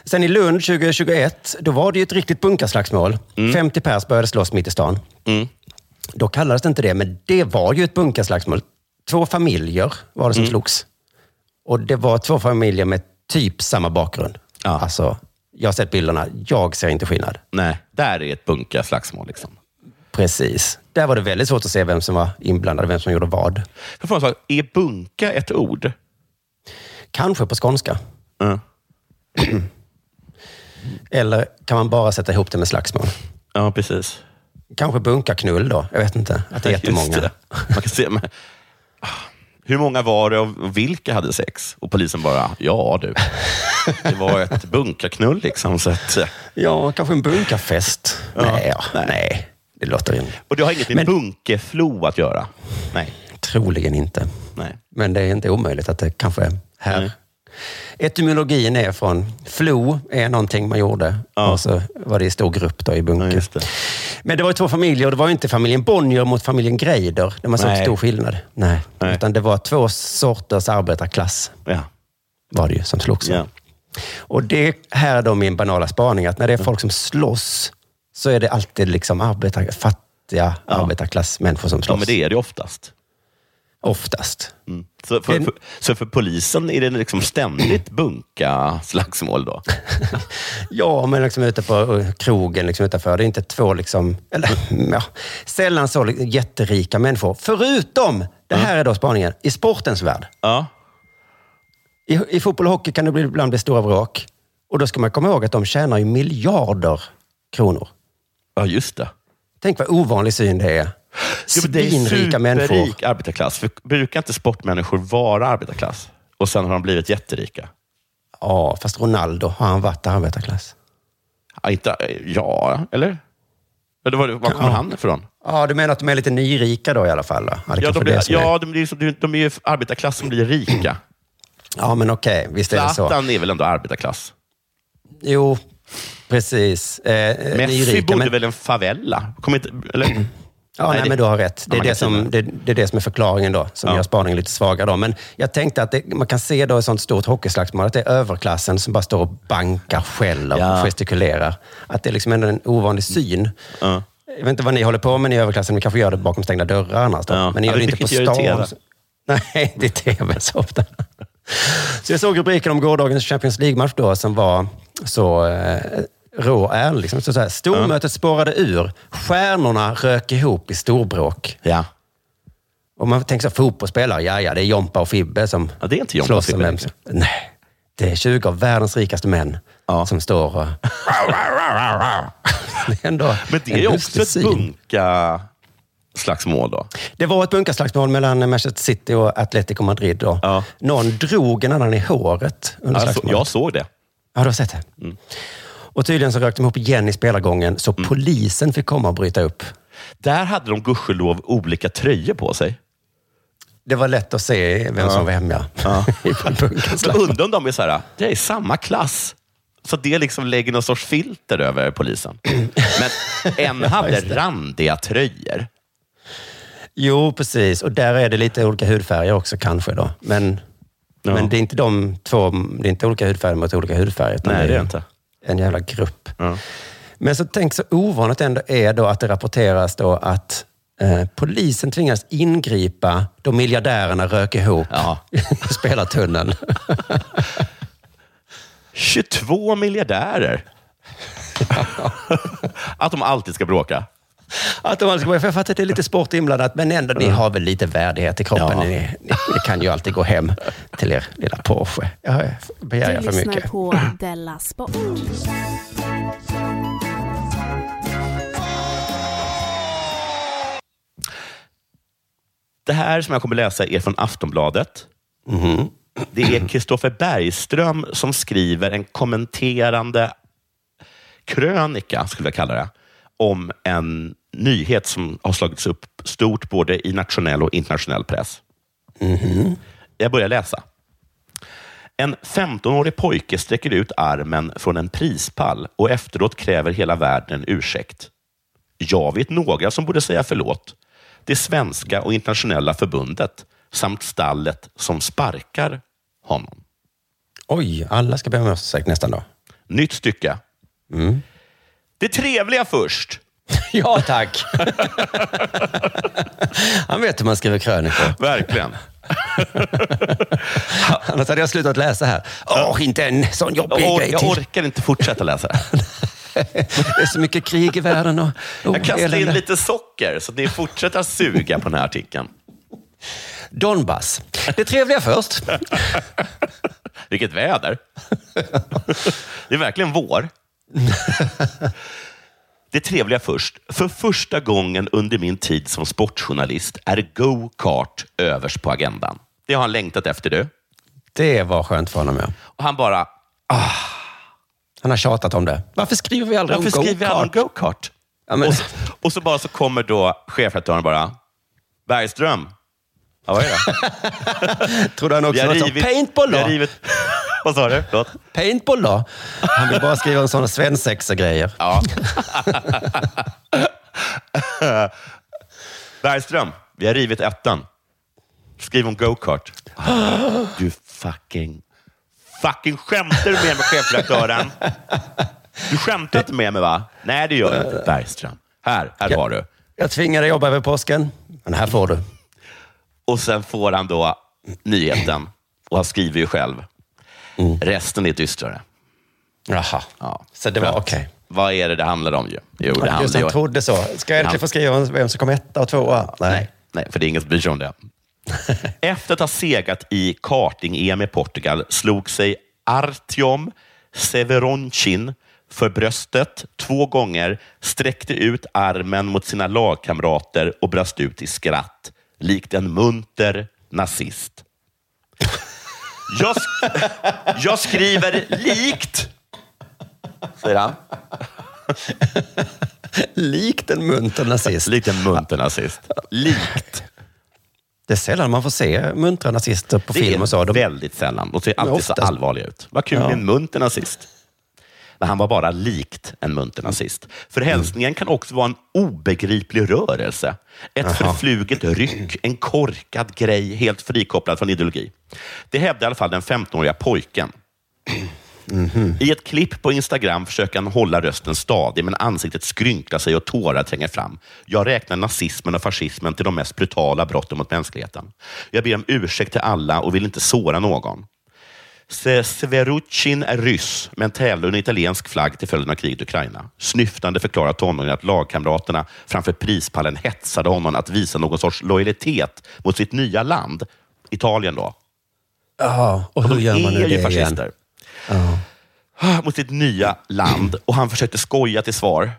Sen i Lund 2021, då var det ju ett riktigt bunkarslagsmål. 50 pers började slåss mitt i stan. Mm. Då kallades det inte det, men det var ju ett bunkarslagsmål. Två familjer var det som Mm. slogs. Och det var två familjer med typ samma bakgrund. Alltså, jag har sett bilderna, jag ser inte skillnad. Nej, där är ett bunkaslagsmål. Liksom. Precis. Där var det väldigt svårt att se vem som var inblandad, vem som gjorde vad. För fan, är bunka ett ord? Kanske på skånska. Ja. [CLEARS THROAT] Eller kan man bara sätta ihop det med slagsmål? Ja, precis. Kanske bunkarknull då? Jag vet inte. Att det är jättemånga. det. [LAUGHS] Man kan se, Ah, hur många var det och vilka hade sex? Och polisen bara, ja du. Det var ett [LAUGHS] bunkarknull liksom. Så att, Ja, kanske en bunkarfest. Ja, nej, ja, nej. det låter rimligt. och det har inget med Men- bunkeflo att göra? Nej. Troligen inte. Nej. Men det är inte omöjligt att det kanske är här. Nej. Etymologin är från flo, är någonting man gjorde. Och så var det i stor grupp då i bunker. Ja, det. Men det var två familjer och det var inte familjen Bonnier mot familjen Greider, där man såg stor skillnad. Nej. Nej. Utan det var två sorters arbetarklass, Ja. var det ju, som slogs. Ja. Och det här är då min banala spaning, att när det är folk som slåss, så är det alltid liksom arbetar, fattiga arbetarklassmänniskor som ja, slåss. men det är det oftast. Oftast. Mm. Så, för, för, så för polisen är det liksom ständigt [CLEARS THROAT] bunka-slagsmål då? [LAUGHS] Ja, men liksom ute på eh, krogen liksom utanför. Det är inte två, liksom, eller [CLEARS THROAT] ja, sällan så jätterika människor. Förutom, det här är då spaningen, i sportens värld. Ja. I, I fotboll och hockey kan det ibland bli stora bråk. Och då ska man komma ihåg att de tjänar ju miljarder kronor. Ja, just det. Tänk vad ovanlig syn det är. Ja, men det är Svinrika människor. superrik arbetarklass. För brukar inte sportmänniskor vara arbetarklass? Och sen har de blivit jätterika? Ja, fast Ronaldo, har han varit arbetarklass? Ja, inte, ja eller? Eller var, var kommer Ja. han ifrån? Ja, du menar att de är lite nyrika då i alla fall? Ja, de är det de, de ju arbetarklass som blir rika. ja men okej, visst är det så. Zlatan är väl ändå arbetarklass? Jo, precis. Eh, Messi nyrika, bodde men- väl en favela? Kommer inte, eller? [CLEARS THROAT] Ja, nej, det- men du har rätt. Det är, det, som, det, det är det som är förklaringen då, som Ja. gör spaningen lite svagare. Då. Men jag tänkte att det, man kan se då i ett sånt stort hockeyslagsmål att det är överklassen som bara står och bankar, skäller Ja. och gestikulerar. Att det är liksom ändå en ovanlig syn. Ja. Jag vet inte vad ni håller på med i överklassen, ni kanske gör det bakom stängda dörrar annars. Då. Ja. Men ni gör det inte på inte i stan. [LAUGHS] Nej, det är tv så ofta. Så jag såg rubriken om gårdagens Champions League-match då, som var så eh, rå ärlig. Liksom. Så så här, stormötet spårade ur. Stjärnorna rök ihop i storbråk. Ja. Och man tänker så, fotbollsspelare, ja, ja, det är Jompa och Fibbe som Ja, det är inte Jompa och slåss om Fibbe vem som- Nej, det är 20 av världens rikaste män Ja. som står och... [LAUGHS] det är ändå Men det är ju lustig också ett syn. bunka-slagsmål då. Det var ett bunkarslagsmål mellan Manchester City och Atletico Madrid. Då. Ja. Någon drog en annan i håret under Alltså, slagsmålet. jag såg det. Ja, du har sett det. Och tydligen så rökte de ihop igen i spelargången så Mm. polisen fick komma och bryta upp. Där hade de gudskelov olika tröjor på sig. Det var lätt att se vem Ja. som var hem, ja. [LAUGHS] Undrar om de är så här, det är samma klass. Så det liksom lägger någon sorts filter över polisen. [CLEARS THROAT] Men en hade det. randiga tröjor. Jo, precis. Och där är det lite olika hudfärger också kanske. då. Men, Ja. men det är inte de två, det är inte olika hudfärger mot olika hudfärger. Nej, det är är inte. En jävla grupp. Ja. Men så tänk så ovanligt ändå är då att det rapporteras då att eh, polisen tvingas ingripa då miljardärerna rök ihop Ja. [LAUGHS] i spelartunneln. 22 miljardärer. [LAUGHS] Att de alltid ska bråka. Att de ska, för jag fattar att det är lite sport inblandat, men ändå, ni har väl lite värdighet i kroppen. Ja. Ni, ni, ni kan ju alltid gå hem till er lilla Porsche. Jag begär Du jag för lyssnar mycket. på Della Sport. Det här som jag kommer läsa är från Aftonbladet. Det är Kristoffer Bergström som skriver en kommenterande krönika, skulle jag kalla det, om en nyhet som har slagits upp stort både i nationell och internationell press. Jag börjar läsa. En 15-årig pojke sträcker ut armen från en prispall och efteråt kräver hela världen en ursäkt. Jag vet några som borde säga förlåt. Det svenska och internationella förbundet samt stallet som sparkar honom. Oj, alla ska be om ursäkt nästan då. Nytt stycke. Det trevliga först. [LAUGHS] Ja, tack. Han vet hur man skriver krönikor. Verkligen. [LAUGHS] Annars hade jag slutat läsa här. Åh, inte en sån jobbig Jag, or- grej jag till. orkar inte fortsätta läsa. [LAUGHS] Det är så mycket krig i världen och Jag kastar in elände. lite socker så att ni fortsätter suga på den här artikeln. Donbass. Det trevliga först. Vilket väder. Det är verkligen vår. [LAUGHS] Det trevliga först. För första gången under min tid som sportjournalist är go-kart överst på agendan. Det har han längtat efter du. Det var skönt för honom, ja. Och han bara, Han har tjatat om det. Varför skriver vi aldrig varför om skriver jag om go-kart? go-kart? Ja, men- och, så, och så bara så kommer då chefredaktören bara, Bergström. Ja, vad är det? [LAUGHS] Trodde han också något rivit- paintball då? rivit, [LAUGHS] vad sa du? Förlåt? Paintball då? Han vill bara skriva om sådana svensexa-grejer. Ja. [LAUGHS] Bergström, vi har rivit ettan. Skriv om go-kart. [GASPS] Du fucking... Fucking skämtar du med mig, chefredaktören? Du skämtar inte med mig, va? Nej, det gör jag inte. Bergström. Här, här har du. Jag tvingade jobba över påsken, men här får du. Och sen får han då nyheten. Och han skriver ju själv. Resten är dystrare. Jaha, Ja. så det var okej. Vad är det det handlar om? Ju? Jo, det Just handlar ju han trodde så. Ska jag äntligen få skriva om vem som kom etta och tvåa? Nej, nej, för det är ingen som bryr sig om det. [LAUGHS] Efter att ha segat i karting-EM i Portugal slog sig Artyom Severonchin för bröstet två gånger, sträckte ut armen mot sina lagkamrater och brast ut i skratt, likt en munter nazist. Jag, sk- jag skriver likt, säger han. Likt en munter nazist. Likt en munter nazist. Likt. Det är sällan man får se muntra nazister på Det film är och så. De, väldigt sällan. De ser alltid så allvarliga ut. Vad kul Ja. med en munter nazist. Men han var bara likt en munter nazist. För Mm. hälsningen kan också vara en obegriplig rörelse. Ett förfluget ryck, en korkad grej, helt frikopplad från ideologi. Det hävdade i alla fall den 15-åriga pojken. Mhm. I ett klipp på Instagram försöker han hålla rösten stadig, men ansiktet skrynklar sig och tårar tränger fram. Jag räknar nazismen och fascismen till de mest brutala brotten mot mänskligheten. Jag ber om ursäkt till alla och vill inte såra någon. Sveruchin är ryss, men tävlar under italiensk flagg till följd av kriget i Ukraina. Snyftande förklarar tonåringen att lagkamraterna framför prispallen hetsade honom att visa någon sorts lojalitet mot sitt nya land, Italien då. ja, och hur gör man nu det igen? fascister. Ah, Mot sitt nya land och han försökte skoja till svar.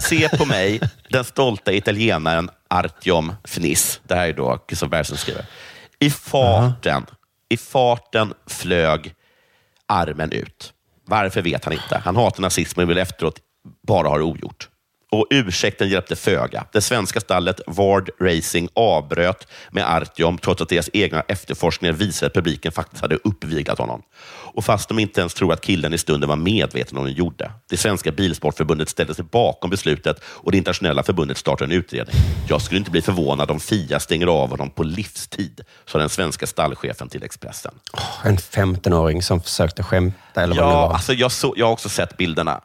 Se på mig, den stolta italienaren Artyom Fniss. Det här är då Christopher Bergström skriver. I farten, i farten flög armen ut. Varför vet han inte. Han hatar nazismen och vill efteråt bara ha det ogjort. Och ursäkten hjälpte föga. Det svenska stallet Vard Racing avbröt med Artyom trots att deras egna efterforskningar visade att publiken faktiskt hade uppviglat honom. Och fast de inte ens tror att killen i stunden var medveten om vad de gjorde. Det svenska bilsportförbundet ställde sig bakom beslutet och det internationella förbundet startade en utredning. Jag skulle inte bli förvånad om Fia stänger av honom på livstid, sa den svenska stallchefen till Expressen. En 15-åring som försökte skämta eller vad det Ja, var. alltså jag, så, jag har också sett bilderna.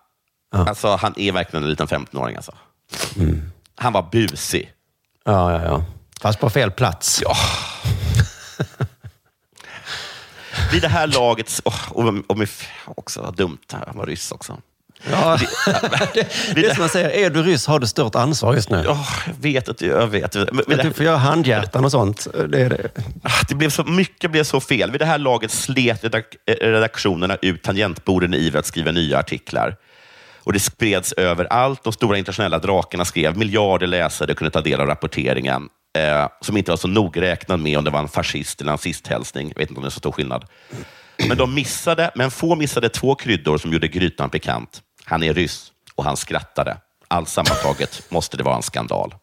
Alltså, han är verkligen en liten 15-åring. Alltså. Han var busig. Ja, ja, ja. Fast på fel plats. Ja. Vid det här laget, oh, och, och med, också dumt, han var ryss också. Ja, det, [LAUGHS] det är som man säger, är du ryss har du stort ansvar just nu. Ja, jag vet inte, jag vet. Men, men Att du får göra handhjärtan och sånt. Det är det. det blev så, mycket blev så fel. Vid det här laget slet eh, redaktionerna ut tangentborden i iver att skriva nya artiklar. Och Det spreds överallt. De stora internationella drakarna skrev. Miljarder läsare kunde ta del av rapporteringen, eh, som inte var så nogräknad med om det var en fascist eller nazisthälsning. Jag vet inte om det är så stor skillnad. Men de missade, men få missade två kryddor som gjorde grytan pikant. Han är ryss och han skrattade. Allt sammantaget [LAUGHS] måste det vara en skandal.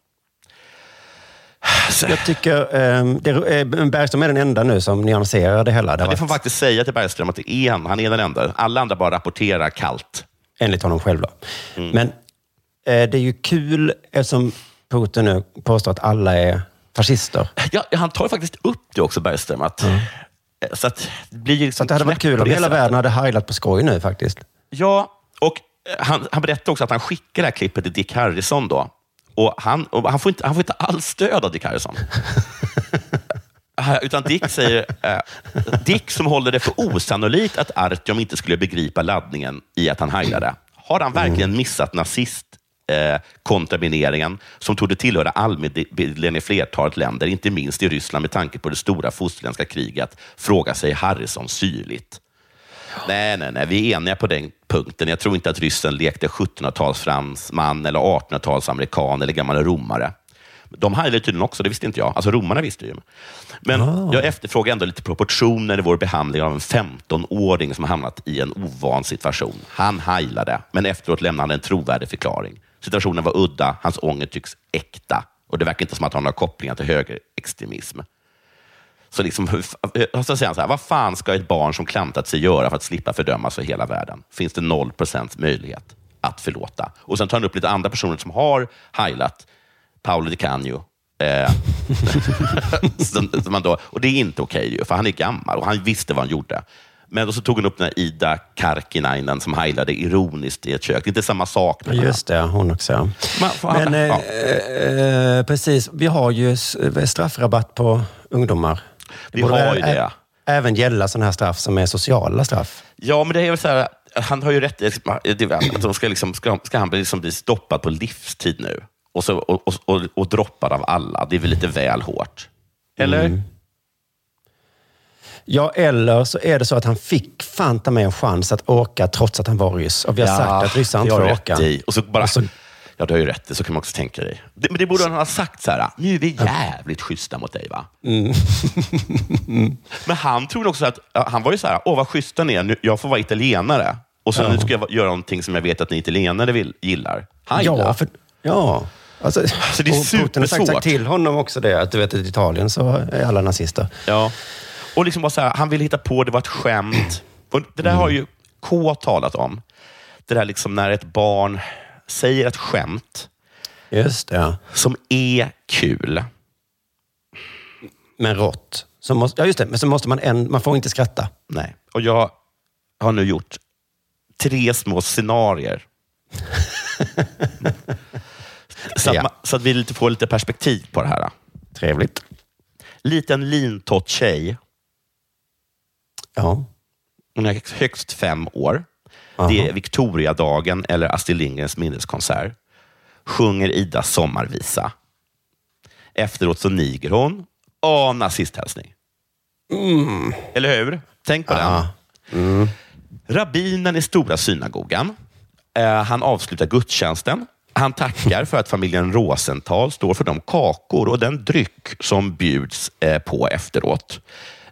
Jag tycker eh, det, är- eh, Bergström är den enda nu som nyanserar det hela. Det Ja, det får varit, faktiskt säga till Bergström att det är han. Han är den enda. Alla andra bara rapporterar kallt. Enligt honom själv. Då. Mm. Men eh, det är ju kul eftersom Putin nu påstår att alla är fascister. Ja, han tar faktiskt upp det också, Bergström. Att, eh, Så att det blir ju Så liksom att det hade varit kul om hela världen hade heilat på skoj nu faktiskt. Ja, och eh, han, han berättade också att han skickade det här klippet till Dick Harrison. Då. Och han, och han, får inte, han får inte alls stöd av Dick Harrison. [LAUGHS] Utan Dick säger, eh, Dick som håller det för osannolikt att Artyom inte skulle begripa laddningen i att han heilade. Har han verkligen missat nazist eh, kontamineringen som torde tillhöra allmänbilden i flertalet länder, inte minst i Ryssland med tanke på det stora fosterländska kriget, frågar sig Harrison syrligt. Nej, nej, nej, vi är eniga på den punkten. Jag tror inte att ryssen lekte 1700-talsfransman eller 1800-talsamerikan eller gammal romare. De heilade tydligen också, det visste inte jag. Alltså romarna visste ju. Men jag efterfrågar ändå lite proportioner i vår behandling av en 15-åring som har hamnat i en ovan situation. Han heilade, men efteråt lämnade han en trovärdig förklaring. Situationen var udda, hans ånger tycks äkta och det verkar inte som att han har kopplingar till högerextremism. Så liksom, så säger han så här, vad fan ska ett barn som klantat sig göra för att slippa fördömas för hela världen? Finns det 0% möjlighet att förlåta? Och sen tar han upp lite andra personer som har heilat. Paolo Di Canio. Eh, [LAUGHS] som, som man då, och det är inte okej, ju, för han är gammal och han visste vad han gjorde. Men då så tog han upp den här Ida Karkinainen som heilade ironiskt i ett kök. Det är inte samma sak. jag. Just det, hon också. Men eh, ja. eh, precis, vi har ju s- straffrabatt på ungdomar. Vi borde har ju ä- det. Även gälla sådana här straff som är sociala straff. Ja, men det är väl så här, han har ju rätt i att de ska, liksom, ska, ska han bli, liksom bli stoppad på livstid nu och, så, och, och, och, droppad av alla. Det är väl lite väl hårt? Eller? Mm. Ja, eller så är det så att han fick fan ta med en chans att åka trots att han var ryss. Och vi har sagt att ryssar inte får åka. i. Och så bara, Och så- ja, du har ju rätt. Så kan man också tänka dig. Det, men det borde han ha sagt så här. Nu är vi jävligt schyssta mot dig, va? Mm. [LAUGHS] Men han tror också att, han var ju så här, åh vad schyssta ni är, nu, jag får vara italienare. Och så Ja. nu ska jag göra någonting som jag vet att ni italienare vill, gillar. Ja, för, ja. Alltså, Så det är och Putin har sagt, sagt till honom också det, att du vet i Italien så är alla nazister. Ja. Och liksom bara så här, han ville hitta på, det var ett skämt. Och det där har ju K talat om. Det där liksom när ett barn säger ett skämt Just det, ja. som är kul. Men rått. Så måste, ja, just det. Men så måste man en, man får inte skratta. Nej. Och jag har nu gjort tre små scenarier. [LAUGHS] så, att Ja. man, så att vi lite får lite perspektiv på det här. Trevligt. Liten lintott tjej. Ja. Hon är högst fem år. Aha. Det är Victoriadagen eller Astrid Lindgrens minneskonsert. Sjunger Ida sommarvisa. Efteråt så niger hon. Åh, nazisthälsning. Eller hur? Tänk på Ja. den. Rabbinen i Stora synagogan. Eh, han avslutar gudstjänsten. Han tackar för att familjen Rosenthal står för de kakor och den dryck som bjuds eh, på efteråt.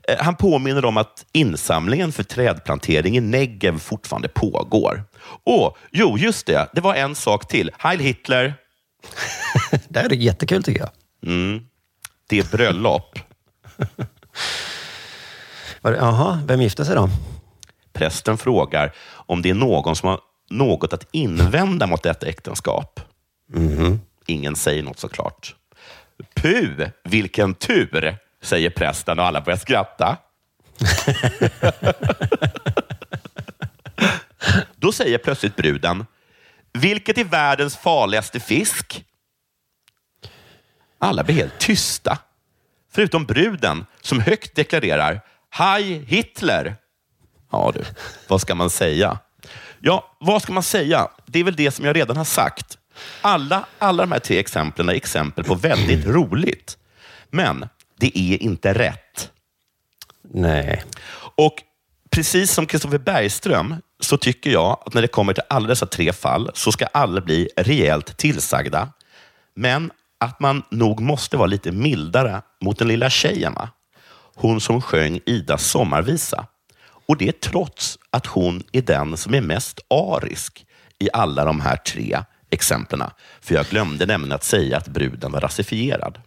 Eh, Han påminner om att insamlingen för trädplantering i Negev fortfarande pågår. Och jo, just det. Det var en sak till. Heil Hitler. [LAUGHS] det är det jättekul tycker jag. Mm. Det är bröllop. Jaha, vem gifte sig då? Prästen frågar om det är någon som har något att invända mot detta äktenskap. Ingen säger något såklart. Pu, vilken tur, säger prästen och alla börjar skratta. [LAUGHS] Då säger plötsligt bruden, vilket är världens farligaste fisk? Alla blir helt tysta. Förutom bruden som högt deklarerar, Hej Hitler! Ja du, vad ska man säga? Ja, vad ska man säga? Det är väl det som jag redan har sagt. Alla, alla de här tre exemplen är exempel på väldigt [CLEARS THROAT] roligt. Men det är inte rätt. Nej. Och precis som Kristoffer Bergström så tycker jag att när det kommer till alla dessa tre fall så ska alla bli rejält tillsagda. Men att man nog måste vara lite mildare mot den lilla tjejen. Va? Hon som sjöng Idas sommarvisa. Och det trots att hon är den som är mest arisk i alla de här tre exemplen. För jag glömde nämligen att säga att bruden var rasifierad.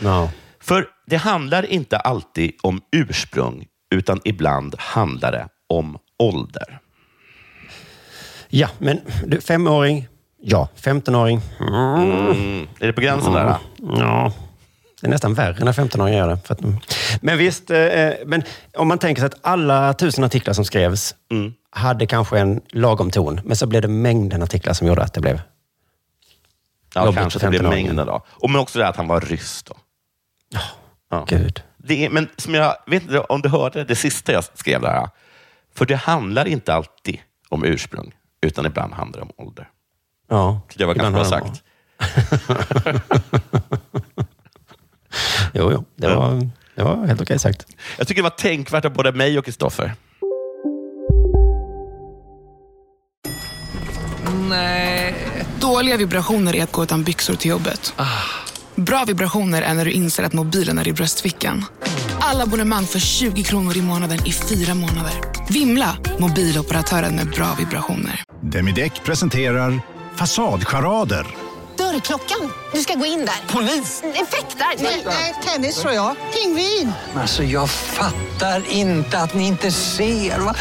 Ja. För det handlar inte alltid om ursprung, utan ibland handlar det om ålder. Ja, men du, femåring, ja. 15-åring, Mm. Är det på gränsen där? då? Ja. Det är nästan värre när 15-åringar gör det. Att, men visst, eh, men om man tänker sig att alla tusen artiklar som skrevs Mm. hade kanske en lagom ton, men så blev det mängden artiklar som gjorde att det blev Ja, jobbigt kanske det blev 15-åringen. mängden då. Och men också det att han var ryss då. Ja. Gud. Det är, men som jag vet inte om du hörde det sista jag skrev där. För det handlar inte alltid om ursprung, utan ibland handlar det om ålder. Ja, det var ganska bra sagt. [LAUGHS] [LAUGHS] Jo, jo. Det var, det var helt okej sagt. Jag tycker det var tänkvärt av både mig och Kristoffer. Nej. Dåliga vibrationer är att gå utan byxor till jobbet. Bra vibrationer är när du inser att mobilen är i bröstfickan. Alla abonnemang för 20 kronor i månaden i fyra månader. Vimla! Mobiloperatören med bra vibrationer. Demideck presenterar Fasadcharader. Dörrklockan. Du ska gå in där. Polis? Effektar? Nej, tennis tror jag. Pingvin. Alltså jag fattar inte att ni inte ser. Va?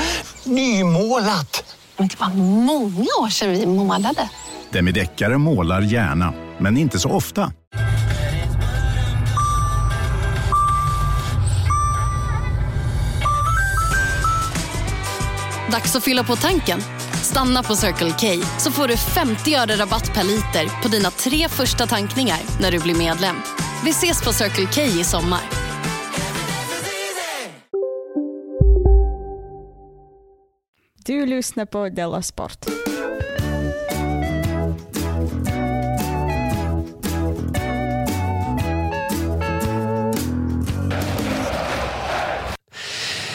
Nymålat! Men det var många år sedan vi målade. Demideckare målar gärna, men inte så ofta. Dags att fylla på tanken. Stanna på Circle K så får du 50 öre rabatt per liter på dina tre första tankningar när du blir medlem. Vi ses på Circle K i sommar. Du lyssnar på Della Sport.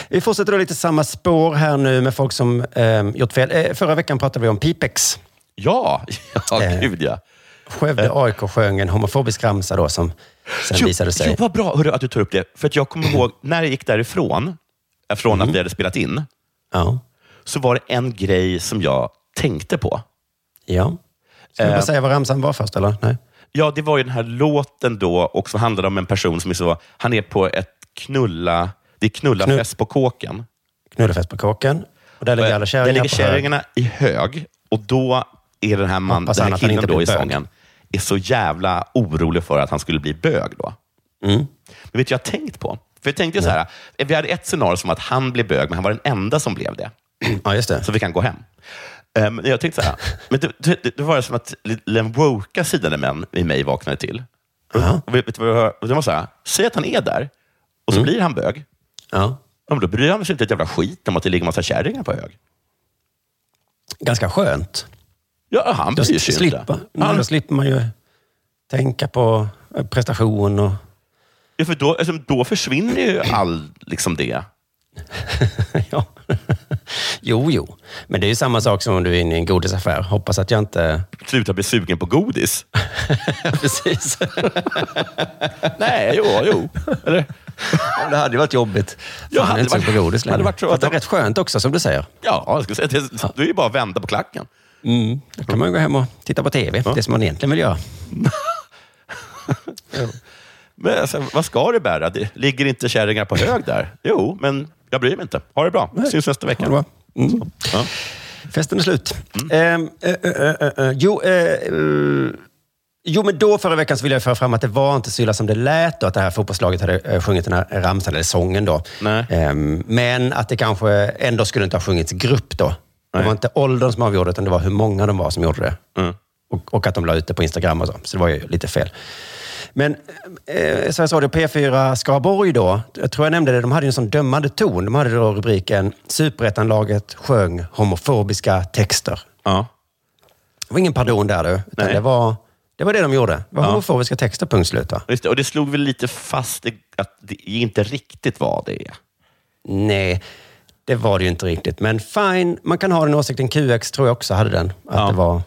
Vi fortsätter då lite samma spår här nu med folk som eh, gjort fel. Eh, förra veckan pratade vi om Pipex. Ja, [LAUGHS] ja Eh, gud ja. Skövde AIK sjöng en homofobisk ramsa då som sen Jo, visade sig... Jo, vad bra hörru, att du tar upp det. För att jag kommer ihåg, [CLEARS THROAT] när jag gick därifrån, eh, från Mm. att vi hade spelat in, så var det en grej som jag tänkte på. Ja. Ska vi bara Eh, säga vad ramsan var först, eller? Nej. Ja, det var ju den här låten då och som handlade om en person som är så, han är på ett knulla, det är knullafest på kåken. Knullefest på kåken. Och där ligger alla Där kärringar ligger kärringarna i hög och då är den här, man, den här killen då i sången är så jävla orolig för att han skulle bli bög. då. Mm. Men vet jag har tänkt på? För jag tänkte så här, vi hade ett scenario som att han blev bög, men han var den enda som blev det. [CLEARS THROAT] Ja, just det. Så vi kan gå hem. Men jag tänkte så här, [LAUGHS] men det, det, det var som att den woka sidan i mig vaknade till. Och vet, vet hör? Och Det var så här, säg att han är där och så Mm. blir han bög. Ja. men då bryr han sig inte ett jävla skit om att det ligger massa kärringar på hög. Ganska skönt. Ja, han bryr sig slippa, inte. Han, Då slipper man ju tänka på eh, prestation och... ja, för då, alltså, då försvinner ju all liksom det. [LAUGHS] Jo, Jo, jo. Men det är ju samma sak som om du är inne i en godisaffär. Hoppas att jag inte... Sluta bli sugen på godis. [LAUGHS] Precis. [LAUGHS] Nej, jo, jo. Eller? Det hade ju varit jobbigt. Ja, jag hade inte varit- på godis hade längre. varit så Fast att det är rätt skönt också, som du säger. Ja, jag ska säga, det, du är ju bara att vända på klacken. Mm. Då kan man ju gå hem och titta på TV. Det som man egentligen vill göra. Men alltså, vad ska det bära? Det ligger inte kärringar på hög där? Jo, men jag bryr mig inte. Ha det bra. Syns nästa vecka. Ha det bra. Mm. Ja. Festen är slut. Ehm, eh, eh, eh, eh, jo, eh, eh, jo, men då förra veckan så ville jag föra fram att det var inte så illa som det lät och att det här fotbollslaget hade eh, sjungit den här ramsan, eller sången då. Ehm, men att det kanske ändå skulle inte ha sjungits grupp då. Det var inte åldern som avgjorde, utan det var hur många de var som gjorde det. Mm. Och, och att de la ut det på Instagram och så. Så det var ju lite fel. Men eh, Sveriges Radio P4 Skaraborg då, jag tror jag nämnde det, de hade en sån dömande ton. De hade då rubriken Superettanlaget sjöng homofobiska texter. Ja. Det var ingen pardon där du, utan Nej. det var, det var det de gjorde. Det var Ja. homofobiska texter, punkt slut. Va? Just det, och det slog väl lite fast att det inte riktigt var det. Nej, det var det ju inte riktigt. Men fine, man kan ha den åsikten. QX tror jag också hade den. Att det var...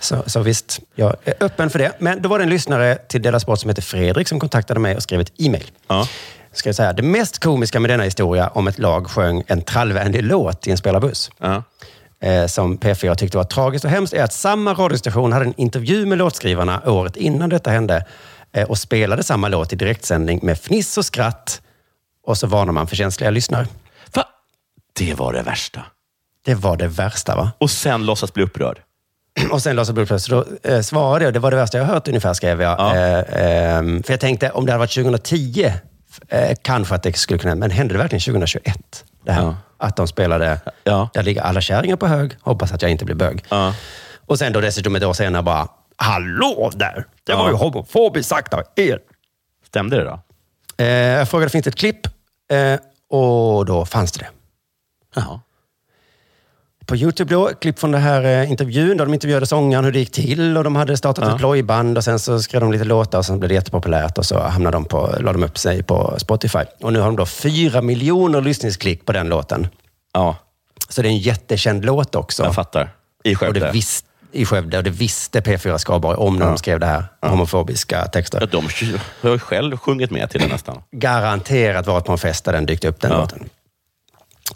Så, så visst, jag är öppen för det. Men då var det en lyssnare till Dela Sport som heter Fredrik som kontaktade mig och skrev ett e-mail. Ska jag säga, det mest komiska med denna historia om ett lag sjöng en trallvänlig låt i en spelarbuss. Eh, som P4 tyckte var tragiskt och hemskt är att samma radiostation hade en intervju med låtskrivarna året innan detta hände eh, och spelade samma låt i direktsändning med fniss och skratt. Och så varnar man för känsliga lyssnare. Det var det värsta. Det var det värsta va? Och sen låtsas bli upprörd. [CLEARS THROAT] Och sen upprörd. Så då eh, svarade jag, det var det värsta jag hört ungefär, skrev jag. Eh, ehm, för jag tänkte, om det hade varit 2010, eh, kanske att det skulle kunna Men hände det verkligen 2021? Det här? Att de spelade, där ligger alla kärringar på hög, hoppas att jag inte blir bög. Och sen då dessutom ett år senare bara, hallå där! Det var ju homofobiskt sagt av er. Stämde det då? Eh, jag frågade, finns det ett klipp? Eh, och då fanns det det. Jaha. På Youtube då, klipp från den här eh, intervjun där de intervjuade sångaren, hur det gick till och de hade startat Ja. ett plojband och sen så skrev de lite låtar och sen blev det jättepopulärt och så hamnade de på, la de upp sig på Spotify. Och nu har de då fyra miljoner lyssningsklick på den låten. Ja. Så det är en jättekänd låt också. Jag fattar. I Och Skövde. det vis, I Skövde. Och det visste P4 Skaraborg om när Ja. de skrev det här homofobiska texter. Ja, de har ju själv sjungit med till det nästan. Garanterat varit på en fest där den dykt upp, den låten.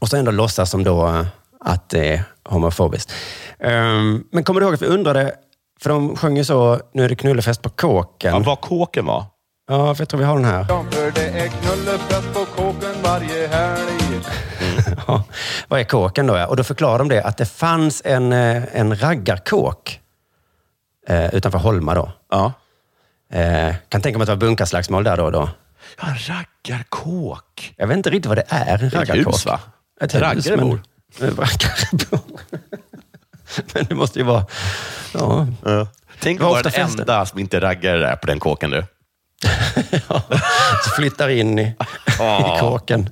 Och så ändå låtsas de då eh, att det är homofobiskt. Ehm, men kommer du ihåg att vi undrade, för de sjöng ju så, nu är det knullefest på kåken. Ja, vad kåken var? Ja, för jag tror vi har den här. För det är knullefest på kåken varje helg. [LAUGHS] Ja, vad är kåken då? Ja? Och då förklarar de det, att det fanns en, eh, en raggarkåk eh, utanför Holma då. Ja. Eh, kan tänka mig att det var bunkarslagsmål där då och då. Ja, en raggarkåk. Jag vet inte riktigt vad det är, en Ett raggarkåk. hus, va? Ett hus, Raggare men- bor. Men det måste ju vara... Ja. Tänk Det var att vara den enda som inte raggar där på den kåken du. Så flyttar in i, Ja. i kåken.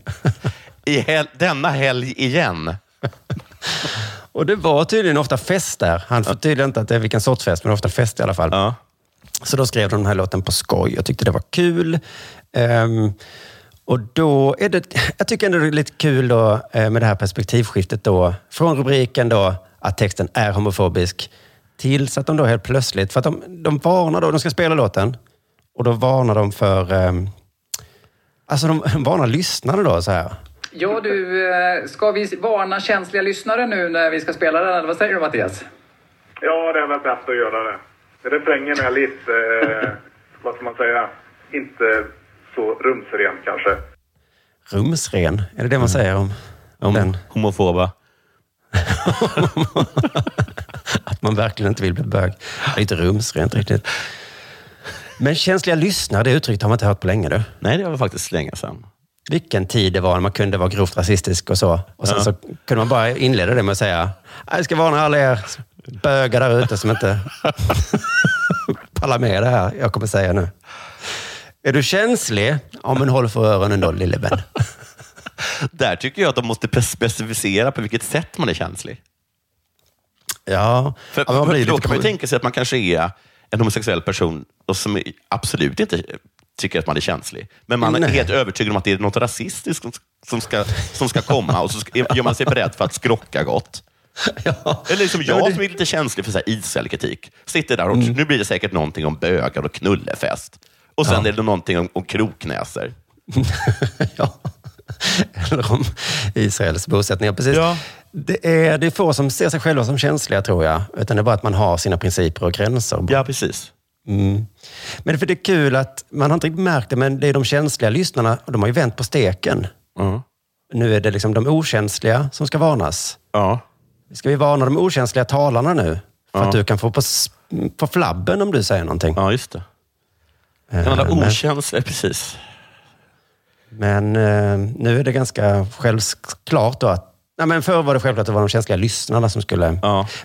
I hel- denna helg igen. Och det var tydligen ofta fest där. Han förtydligade inte att det är vilken sorts fest, men ofta fest i alla fall. Så då skrev de den här låten på skoj. Jag tyckte det var kul. Ehm, och då är det, jag tycker ändå det är lite kul då, eh, med det här perspektivskiftet då. Från rubriken då att texten är homofobisk tills att de då helt plötsligt, för att de, de varnar då, de ska spela låten och då varnar de för, ehm, alltså de, de varnar lyssnarna då så här. Ja du, eh, ska vi varna känsliga lyssnare nu när vi ska spela den? Eller vad säger du Mattias? Ja, det är väl bäst att göra det. Refrängen är lite, eh, [LAUGHS] vad ska man säga, inte så rumsren kanske. Rumsren, är det det man säger om, om den? Homofoba. [LAUGHS] Att man verkligen inte vill bli bög. Det är inte rumsrent riktigt. Men känsliga lyssnare, det uttrycket har man inte hört på länge. Du. Nej, det var faktiskt länge sedan. Vilken tid det var när man kunde vara grovt rasistisk och så. Och sen Ja. så kunde man bara inleda det med att säga, jag ska varna alla er bögar där ute som inte [LAUGHS] pallar med det här jag kommer säga nu. Är du känslig? Ja, men håll för öronen då, lille vän. [LAUGHS] Där tycker jag att de måste specificera på vilket sätt man är känslig. Ja, För, ja, för då kan man ju tänka sig att man kanske är en homosexuell person och som absolut inte tycker att man är känslig. Men man är Nej. helt övertygad om att det är något rasistiskt som, som, ska, som ska komma och så ska, gör man sig beredd för att skrocka gott. [LAUGHS] Eller liksom Ja, men jag det- som är lite känslig för Israel-kritik. Sitter där och nu blir det säkert någonting om bögar och knullefest. Och sen Ja. är det någonting om, om kroknäsor. [LAUGHS] Eller om Israels bosättningar. Precis. Det, är, det är få som ser sig själva som känsliga, tror jag. Utan det är bara att man har sina principer och gränser. Ja, precis. Mm. Men för det är kul att, man har inte riktigt märkt det, men det är de känsliga lyssnarna, de har ju vänt på steken. Nu är det liksom de okänsliga som ska varnas. Ja. Ska vi varna de okänsliga talarna nu? För Ja. att du kan få på, på flabben om du säger någonting. Ja, just det. Eh, Kan alla men- okänsliga, precis. Men eh, nu är det ganska självklart då att Nej, men förr var det självklart att det var de känsliga lyssnarna som skulle...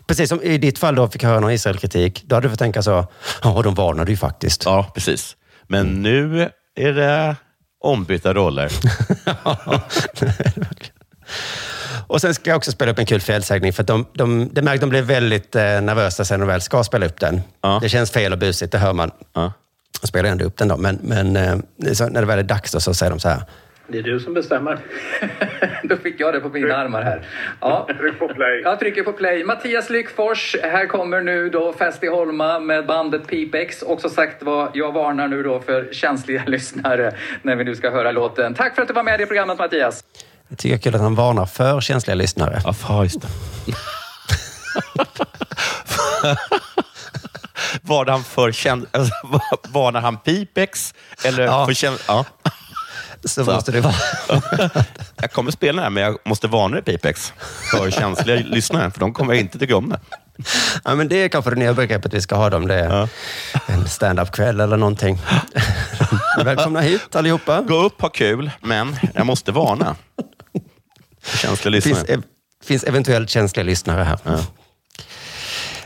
Precis som i ditt fall då fick jag höra någon Israel-kritik. Då hade du fått tänka så, ja, de varnade ju faktiskt. Ja, precis. Men nu är det ombytta roller. [LAUGHS] Och sen ska jag också spela upp en kul felsägning. För de, de, det märks att de blev väldigt eh, nervösa sen de väl ska spela upp den. Det känns fel och busigt, det hör man. Jag spelar ändå upp den då. Men, men eh, så, när det väl är dags då, så säger de så här. Det är du som bestämmer. [LAUGHS] Då fick jag det på mina armar här. Ja. Tryck på play. Jag trycker på play. Mattias Lyckfors, här kommer nu då Fest i Holma med bandet Pipex. Också sagt vad jag varnar nu då för känsliga [LAUGHS] lyssnare när vi nu ska höra låten. Tack för att du var med i programmet Mattias. Jag tycker det är kul att han varnar för känsliga lyssnare. Ja, just det. [LAUGHS] Var han för känd... Alltså, [LAUGHS] varnar han Pipex? Eller Ja. för känd... Ja. [LAUGHS] Så måste det vara. [LAUGHS] jag kommer spela den här, men jag måste varna dig Pipex för känsliga lyssnare, för de kommer inte tycka om det. Ja, men det är kanske det nya begreppet vi ska ha dem. Det är en stand-up-kväll eller någonting. Välkomna hit allihopa. Gå upp, ha kul, men jag måste varna. Känsliga Det lyssnare. finns, ev- finns eventuellt känsliga lyssnare här. Men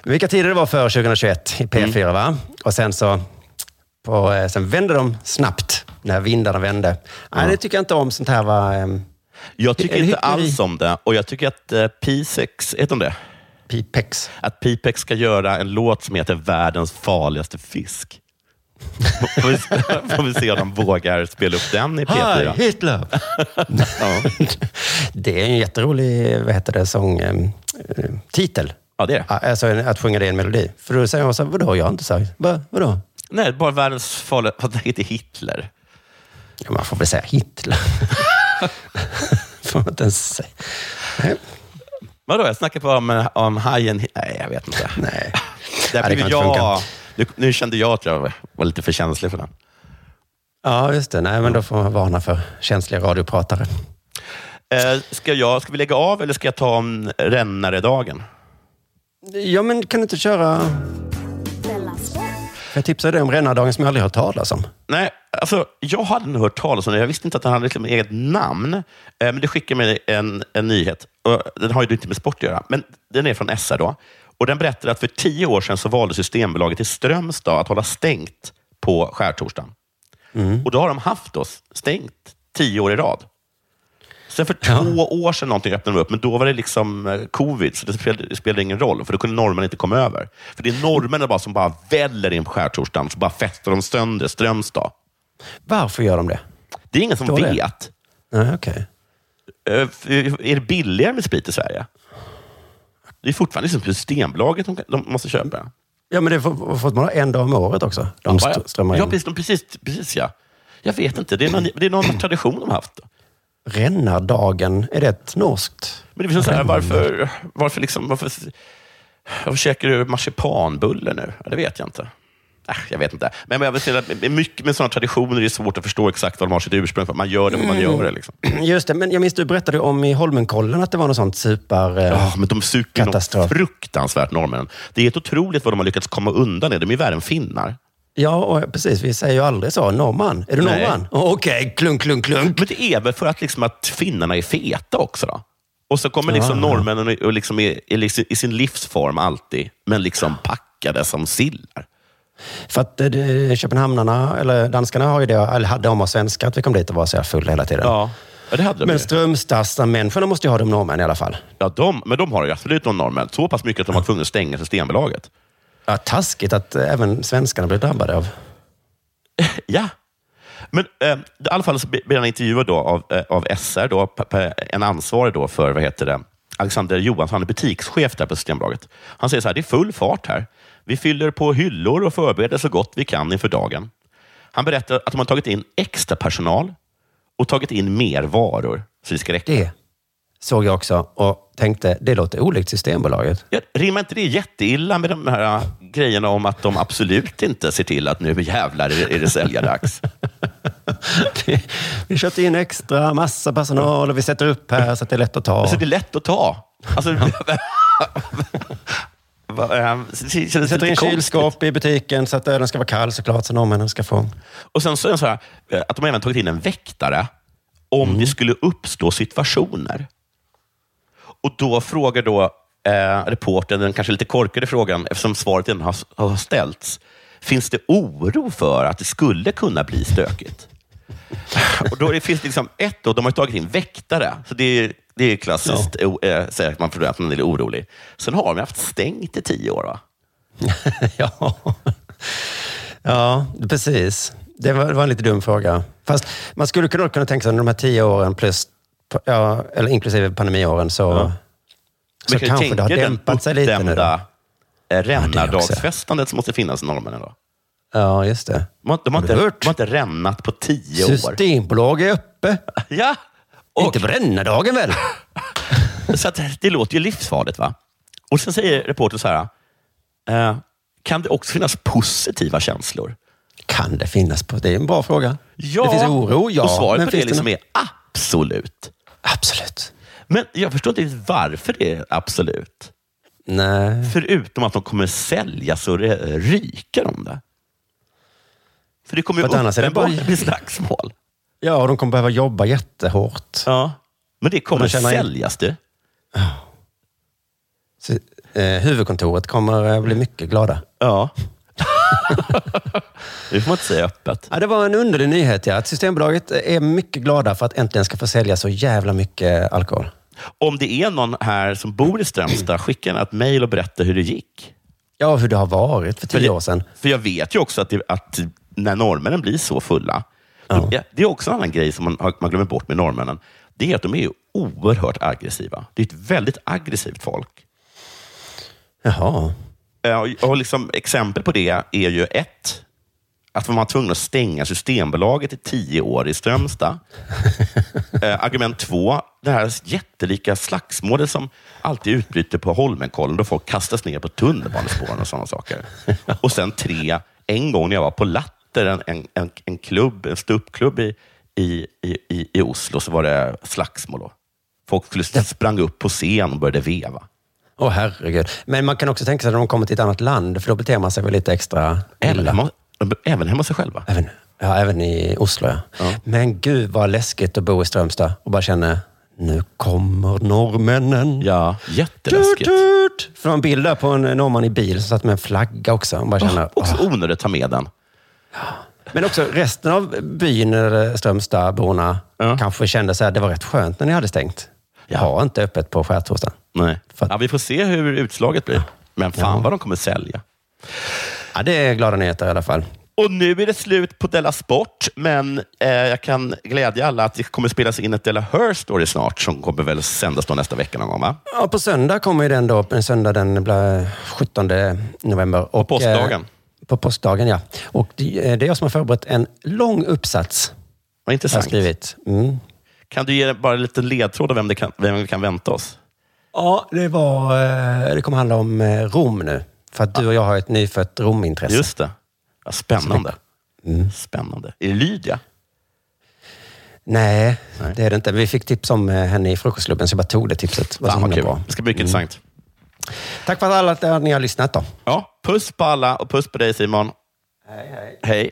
Vilka tider det var för 2021 i P4, Mm. va? Och sen så på, eh, sen vände de snabbt när vindarna vände. Nej, det tycker jag inte om. Sånt här var... ehm, Jag tycker inte alls om det och jag tycker att uh, P6, heter de det? Pipex. Att Pipex ska göra en låt som heter Världens farligaste fisk. Får vi, [LAUGHS] får vi se om de vågar spela upp den i P4. Hi, Hitler! [LAUGHS] [LAUGHS] Det är en jätterolig vad heter det, sång, eh, eh, titel. Ja, det är det. Alltså att sjunga det i en melodi. För då säger man så här, vadå, jag har inte sagt. Va, vadå? Nej, bara världens farligaste... Vad heter Hitler? Ja, man får väl säga Hitler. [LAUGHS] får man inte ens säga. Nej. Vadå, jag snackar bara om, om hajen. Nej, jag vet inte. Nej. [LAUGHS] Där blev inte jag, nu, nu kände jag att jag var lite för känslig för den. Ja, just det. Nej, men då får man varna för känsliga radiopratare. Eh, ska, jag, ska vi lägga av eller ska jag ta om rännaredagen? Ja, men kan du inte köra... Jag tipsade dig om Rännardagen som jag aldrig hört talas om. Nej, alltså, jag hade nog hört talas om det. Jag visste inte att han hade liksom eget namn. Eh, men det skickade mig en, en nyhet. Och den har ju inte med sport att göra, men den är från SR. Då. Och den berättar att för tio år sedan så valde Systembolaget i Strömstad att hålla stängt på skärtorsdagen. Och då har de haft oss stängt tio år i rad. Sen för två år sedan någonting öppnade de upp, men då var det liksom eh, covid, så det spelade, spelade ingen roll, för då kunde norrmän inte komma över. För det är norrmännen bara som bara väller in på skärtorsdagen, så bara festar de sönder Strömstad. Varför gör de det? Det är ingen som det? vet. Nej, okej. Eh, Är det billigare med sprit i Sverige? Det är fortfarande liksom Systembolaget de, de måste köpa. Ja, men det man ha en dag om året också. De Ja, st- strömmar in. ja, precis, precis, precis ja. Jag vet inte, det är någon, det är någon tradition de har haft. Rännardagen, är det ett norskt? Men det finns så här, varför, varför, liksom, varför, varför käkar du marsipanbulle nu? Ja, Det vet jag inte. Äh, jag vet inte. Men jag vill säga att mycket med sådana traditioner är det svårt att förstå exakt vad de har sitt ursprung. Man gör det för man gör det. Liksom. Just det, men jag minns du berättade om i Holmenkollen att det var något sånt super... eh, Ja, men de super fruktansvärt, norrmännen. Det är helt otroligt vad de har lyckats komma undan det. De är värre än finnar. Ja, och precis. Vi säger ju aldrig så. Norrman. Är du Nej. norrman? Oh, Okej, klunk, klunk, klunk. Men det är väl för att, liksom, att finnarna är feta också. Då. Och så kommer liksom Ah. norrmännen och, och liksom är, är liksom i sin livsform alltid, men liksom packade som sillar. För att eh, det- köpenhamnarna, eller danskarna, har ju det, eller hade om oss svenskar att vi kom dit och var så här fulla hela tiden. Ja, ja det hade de Men. Strömstadsmänniskorna måste ju ha de norrmän i alla fall. Ja, de, men de har ju absolut någon norrmän. Så pass mycket att de var tvungna att stänga Systembolaget. Ja, taskigt att även svenskarna blir drabbade av. [LAUGHS] Ja. Men eh, i alla fall så blir han intervjuad då av, eh, av SR, då, en ansvarig då för, vad heter det, Alexander Johansson, han är butikschef där på Systembolaget. Han säger så här, det är full fart här. Vi fyller på hyllor och förbereder så gott vi kan inför dagen. Han berättar att de har tagit in extra personal och tagit in mer varor så det ska räcka. Det såg jag också och tänkte, det låter olikt Systembolaget. Ja, rimmar inte det jätteilla med de här äh, grejerna om att de absolut inte ser till att nu jävlar är det- är det säljardags? [LAUGHS] Vi köpte in extra massa personal och vi sätter upp här så att det är lätt att ta. Alltså, det är lätt att ta. Alltså, [LAUGHS] ähm, det sätter in kylskåp i butiken så att ölen ska vara kall såklart, så norrmännen ska få. Och sen så är det så här, eh, att de även tagit in en väktare om Mm. det skulle uppstå situationer. Och då frågar då eh, reportern den kanske lite korkade frågan, eftersom svaret redan har, har ställts. Finns det oro för att det skulle kunna bli stökigt? Och då det, finns det liksom ett, då, de har tagit in väktare, så det är, det är klassiskt o- eh, säga att man att man är orolig. Sen har de haft stängt i tio år. Va? [LAUGHS] ja. ja, precis. Det var, det var en lite dum fråga. Fast man skulle kunna, kunna tänka sig att de här tio åren plus, ja, eller inklusive pandemiåren, så, Men så kanske det har dämpat sig lite nu. Då. Rännardagsfestandet som måste finnas i norrmännen. Då. Ja, just det. De har, de, har Har du inte, de har inte rännat på tio år. Systembolag är uppe. [LAUGHS] Ja! Inte på Rännardagen väl? [LAUGHS] Så att, det låter ju livsfarligt. va? Och sen säger reportern så här. Eh, kan det också finnas positiva känslor? Kan det finnas? På, det är en bra fråga. Ja, det finns oro, ja. och svaret men på det liksom är absolut. Absolut. Men jag förstår inte riktigt varför det är absolut. Nej. Förutom att de kommer sälja så det ryker om det. För det kommer ju uppenbart bli slagsmål. Ja, och de kommer behöva jobba jättehårt. Ja, men det kommer de säljas det. Så, eh, huvudkontoret kommer bli mycket glada. Ja. [LAUGHS] det får man inte säga öppet. Ja, det var en underlig nyhet, ja. Att Systembolaget är mycket glada för att äntligen ska få sälja så jävla mycket alkohol. Om det är någon här som bor i Strömstad, [CLEARS THROAT] skicka ett mejl och berätta hur det gick. Ja, hur det har varit för tio det- år sedan. För jag vet ju också att, det, att när norrmännen blir så fulla, ja, det är också en annan grej som man, man glömmer bort med norrmännen. Det är att de är oerhört aggressiva. Det är ett väldigt aggressivt folk. Jaha. Ja, Och, liksom, exempel på det är ju ett, att man var tvungen att stänga Systembolaget i tio år i Strömstad. [LAUGHS] eh, argument två, det här jättelika slagsmålet som alltid utbryter på Holmenkollen då folk kastas ner på tunnelbanespåren och sådana saker. [LAUGHS] Och sen tre, en gång när jag var på Latter, en, en, en, en klubb, en ståuppklubb i, i, i, i, i Oslo, så var det slagsmål. Då. Folk skulle sprang upp på scen och började veva. Åh herregud. Men man kan också tänka sig att de kommer till ett annat land, för då beter man sig väl lite extra Även illa. hemma, även hemma sig själva. Även, ja, även i Oslo, ja. Men gud vad läskigt att bo i Strömstad och bara känna, nu kommer norrmännen. Ja, jätteläskigt. Tut, tut. För en bild där på en norrman i bil som satt med en flagga också. Och bara känner, Också åh. onödigt att ta med den. Men också resten av byn, eller Strömstadborna, kanske kände så här, det var rätt skönt när ni hade stängt. Jag har inte öppet på skärtorsdagen. Nej. Ja, vi får se hur utslaget blir. Men fan Ja. vad de kommer sälja. Ja, det är glada nyheter i alla fall. Och nu är det slut på Della Sport, men eh, jag kan glädja alla att det kommer spelas in ett Della Her Story snart, som kommer väl sändas då nästa vecka någon gång, va? Ja, på söndag kommer ju den då, en söndag den blir 17 november. Och, påskdagen. Eh, på påskdagen, ja. Och det, eh, det är jag som har förberett en lång uppsats. Vad intressant. Jag har skrivit. Mm. Kan du ge bara en liten ledtråd om vem, det kan, vem vi kan vänta oss? Ja, det var... eh, Det kommer handla om eh, Rom nu. För att du och jag har ett nyfött Romintresse. Just det. Ja, spännande. Spännande. Är det Lydia? Nej, det är det inte. Vi fick tips om eh, henne i frukostklubben, så jag bara tog det tipset. Det var Fan vad bra. Det ska bli mycket Mm. intressant. Tack för att alla att ni har lyssnat då. Ja, puss på alla och puss på dig Simon. Hej, hej. Hej.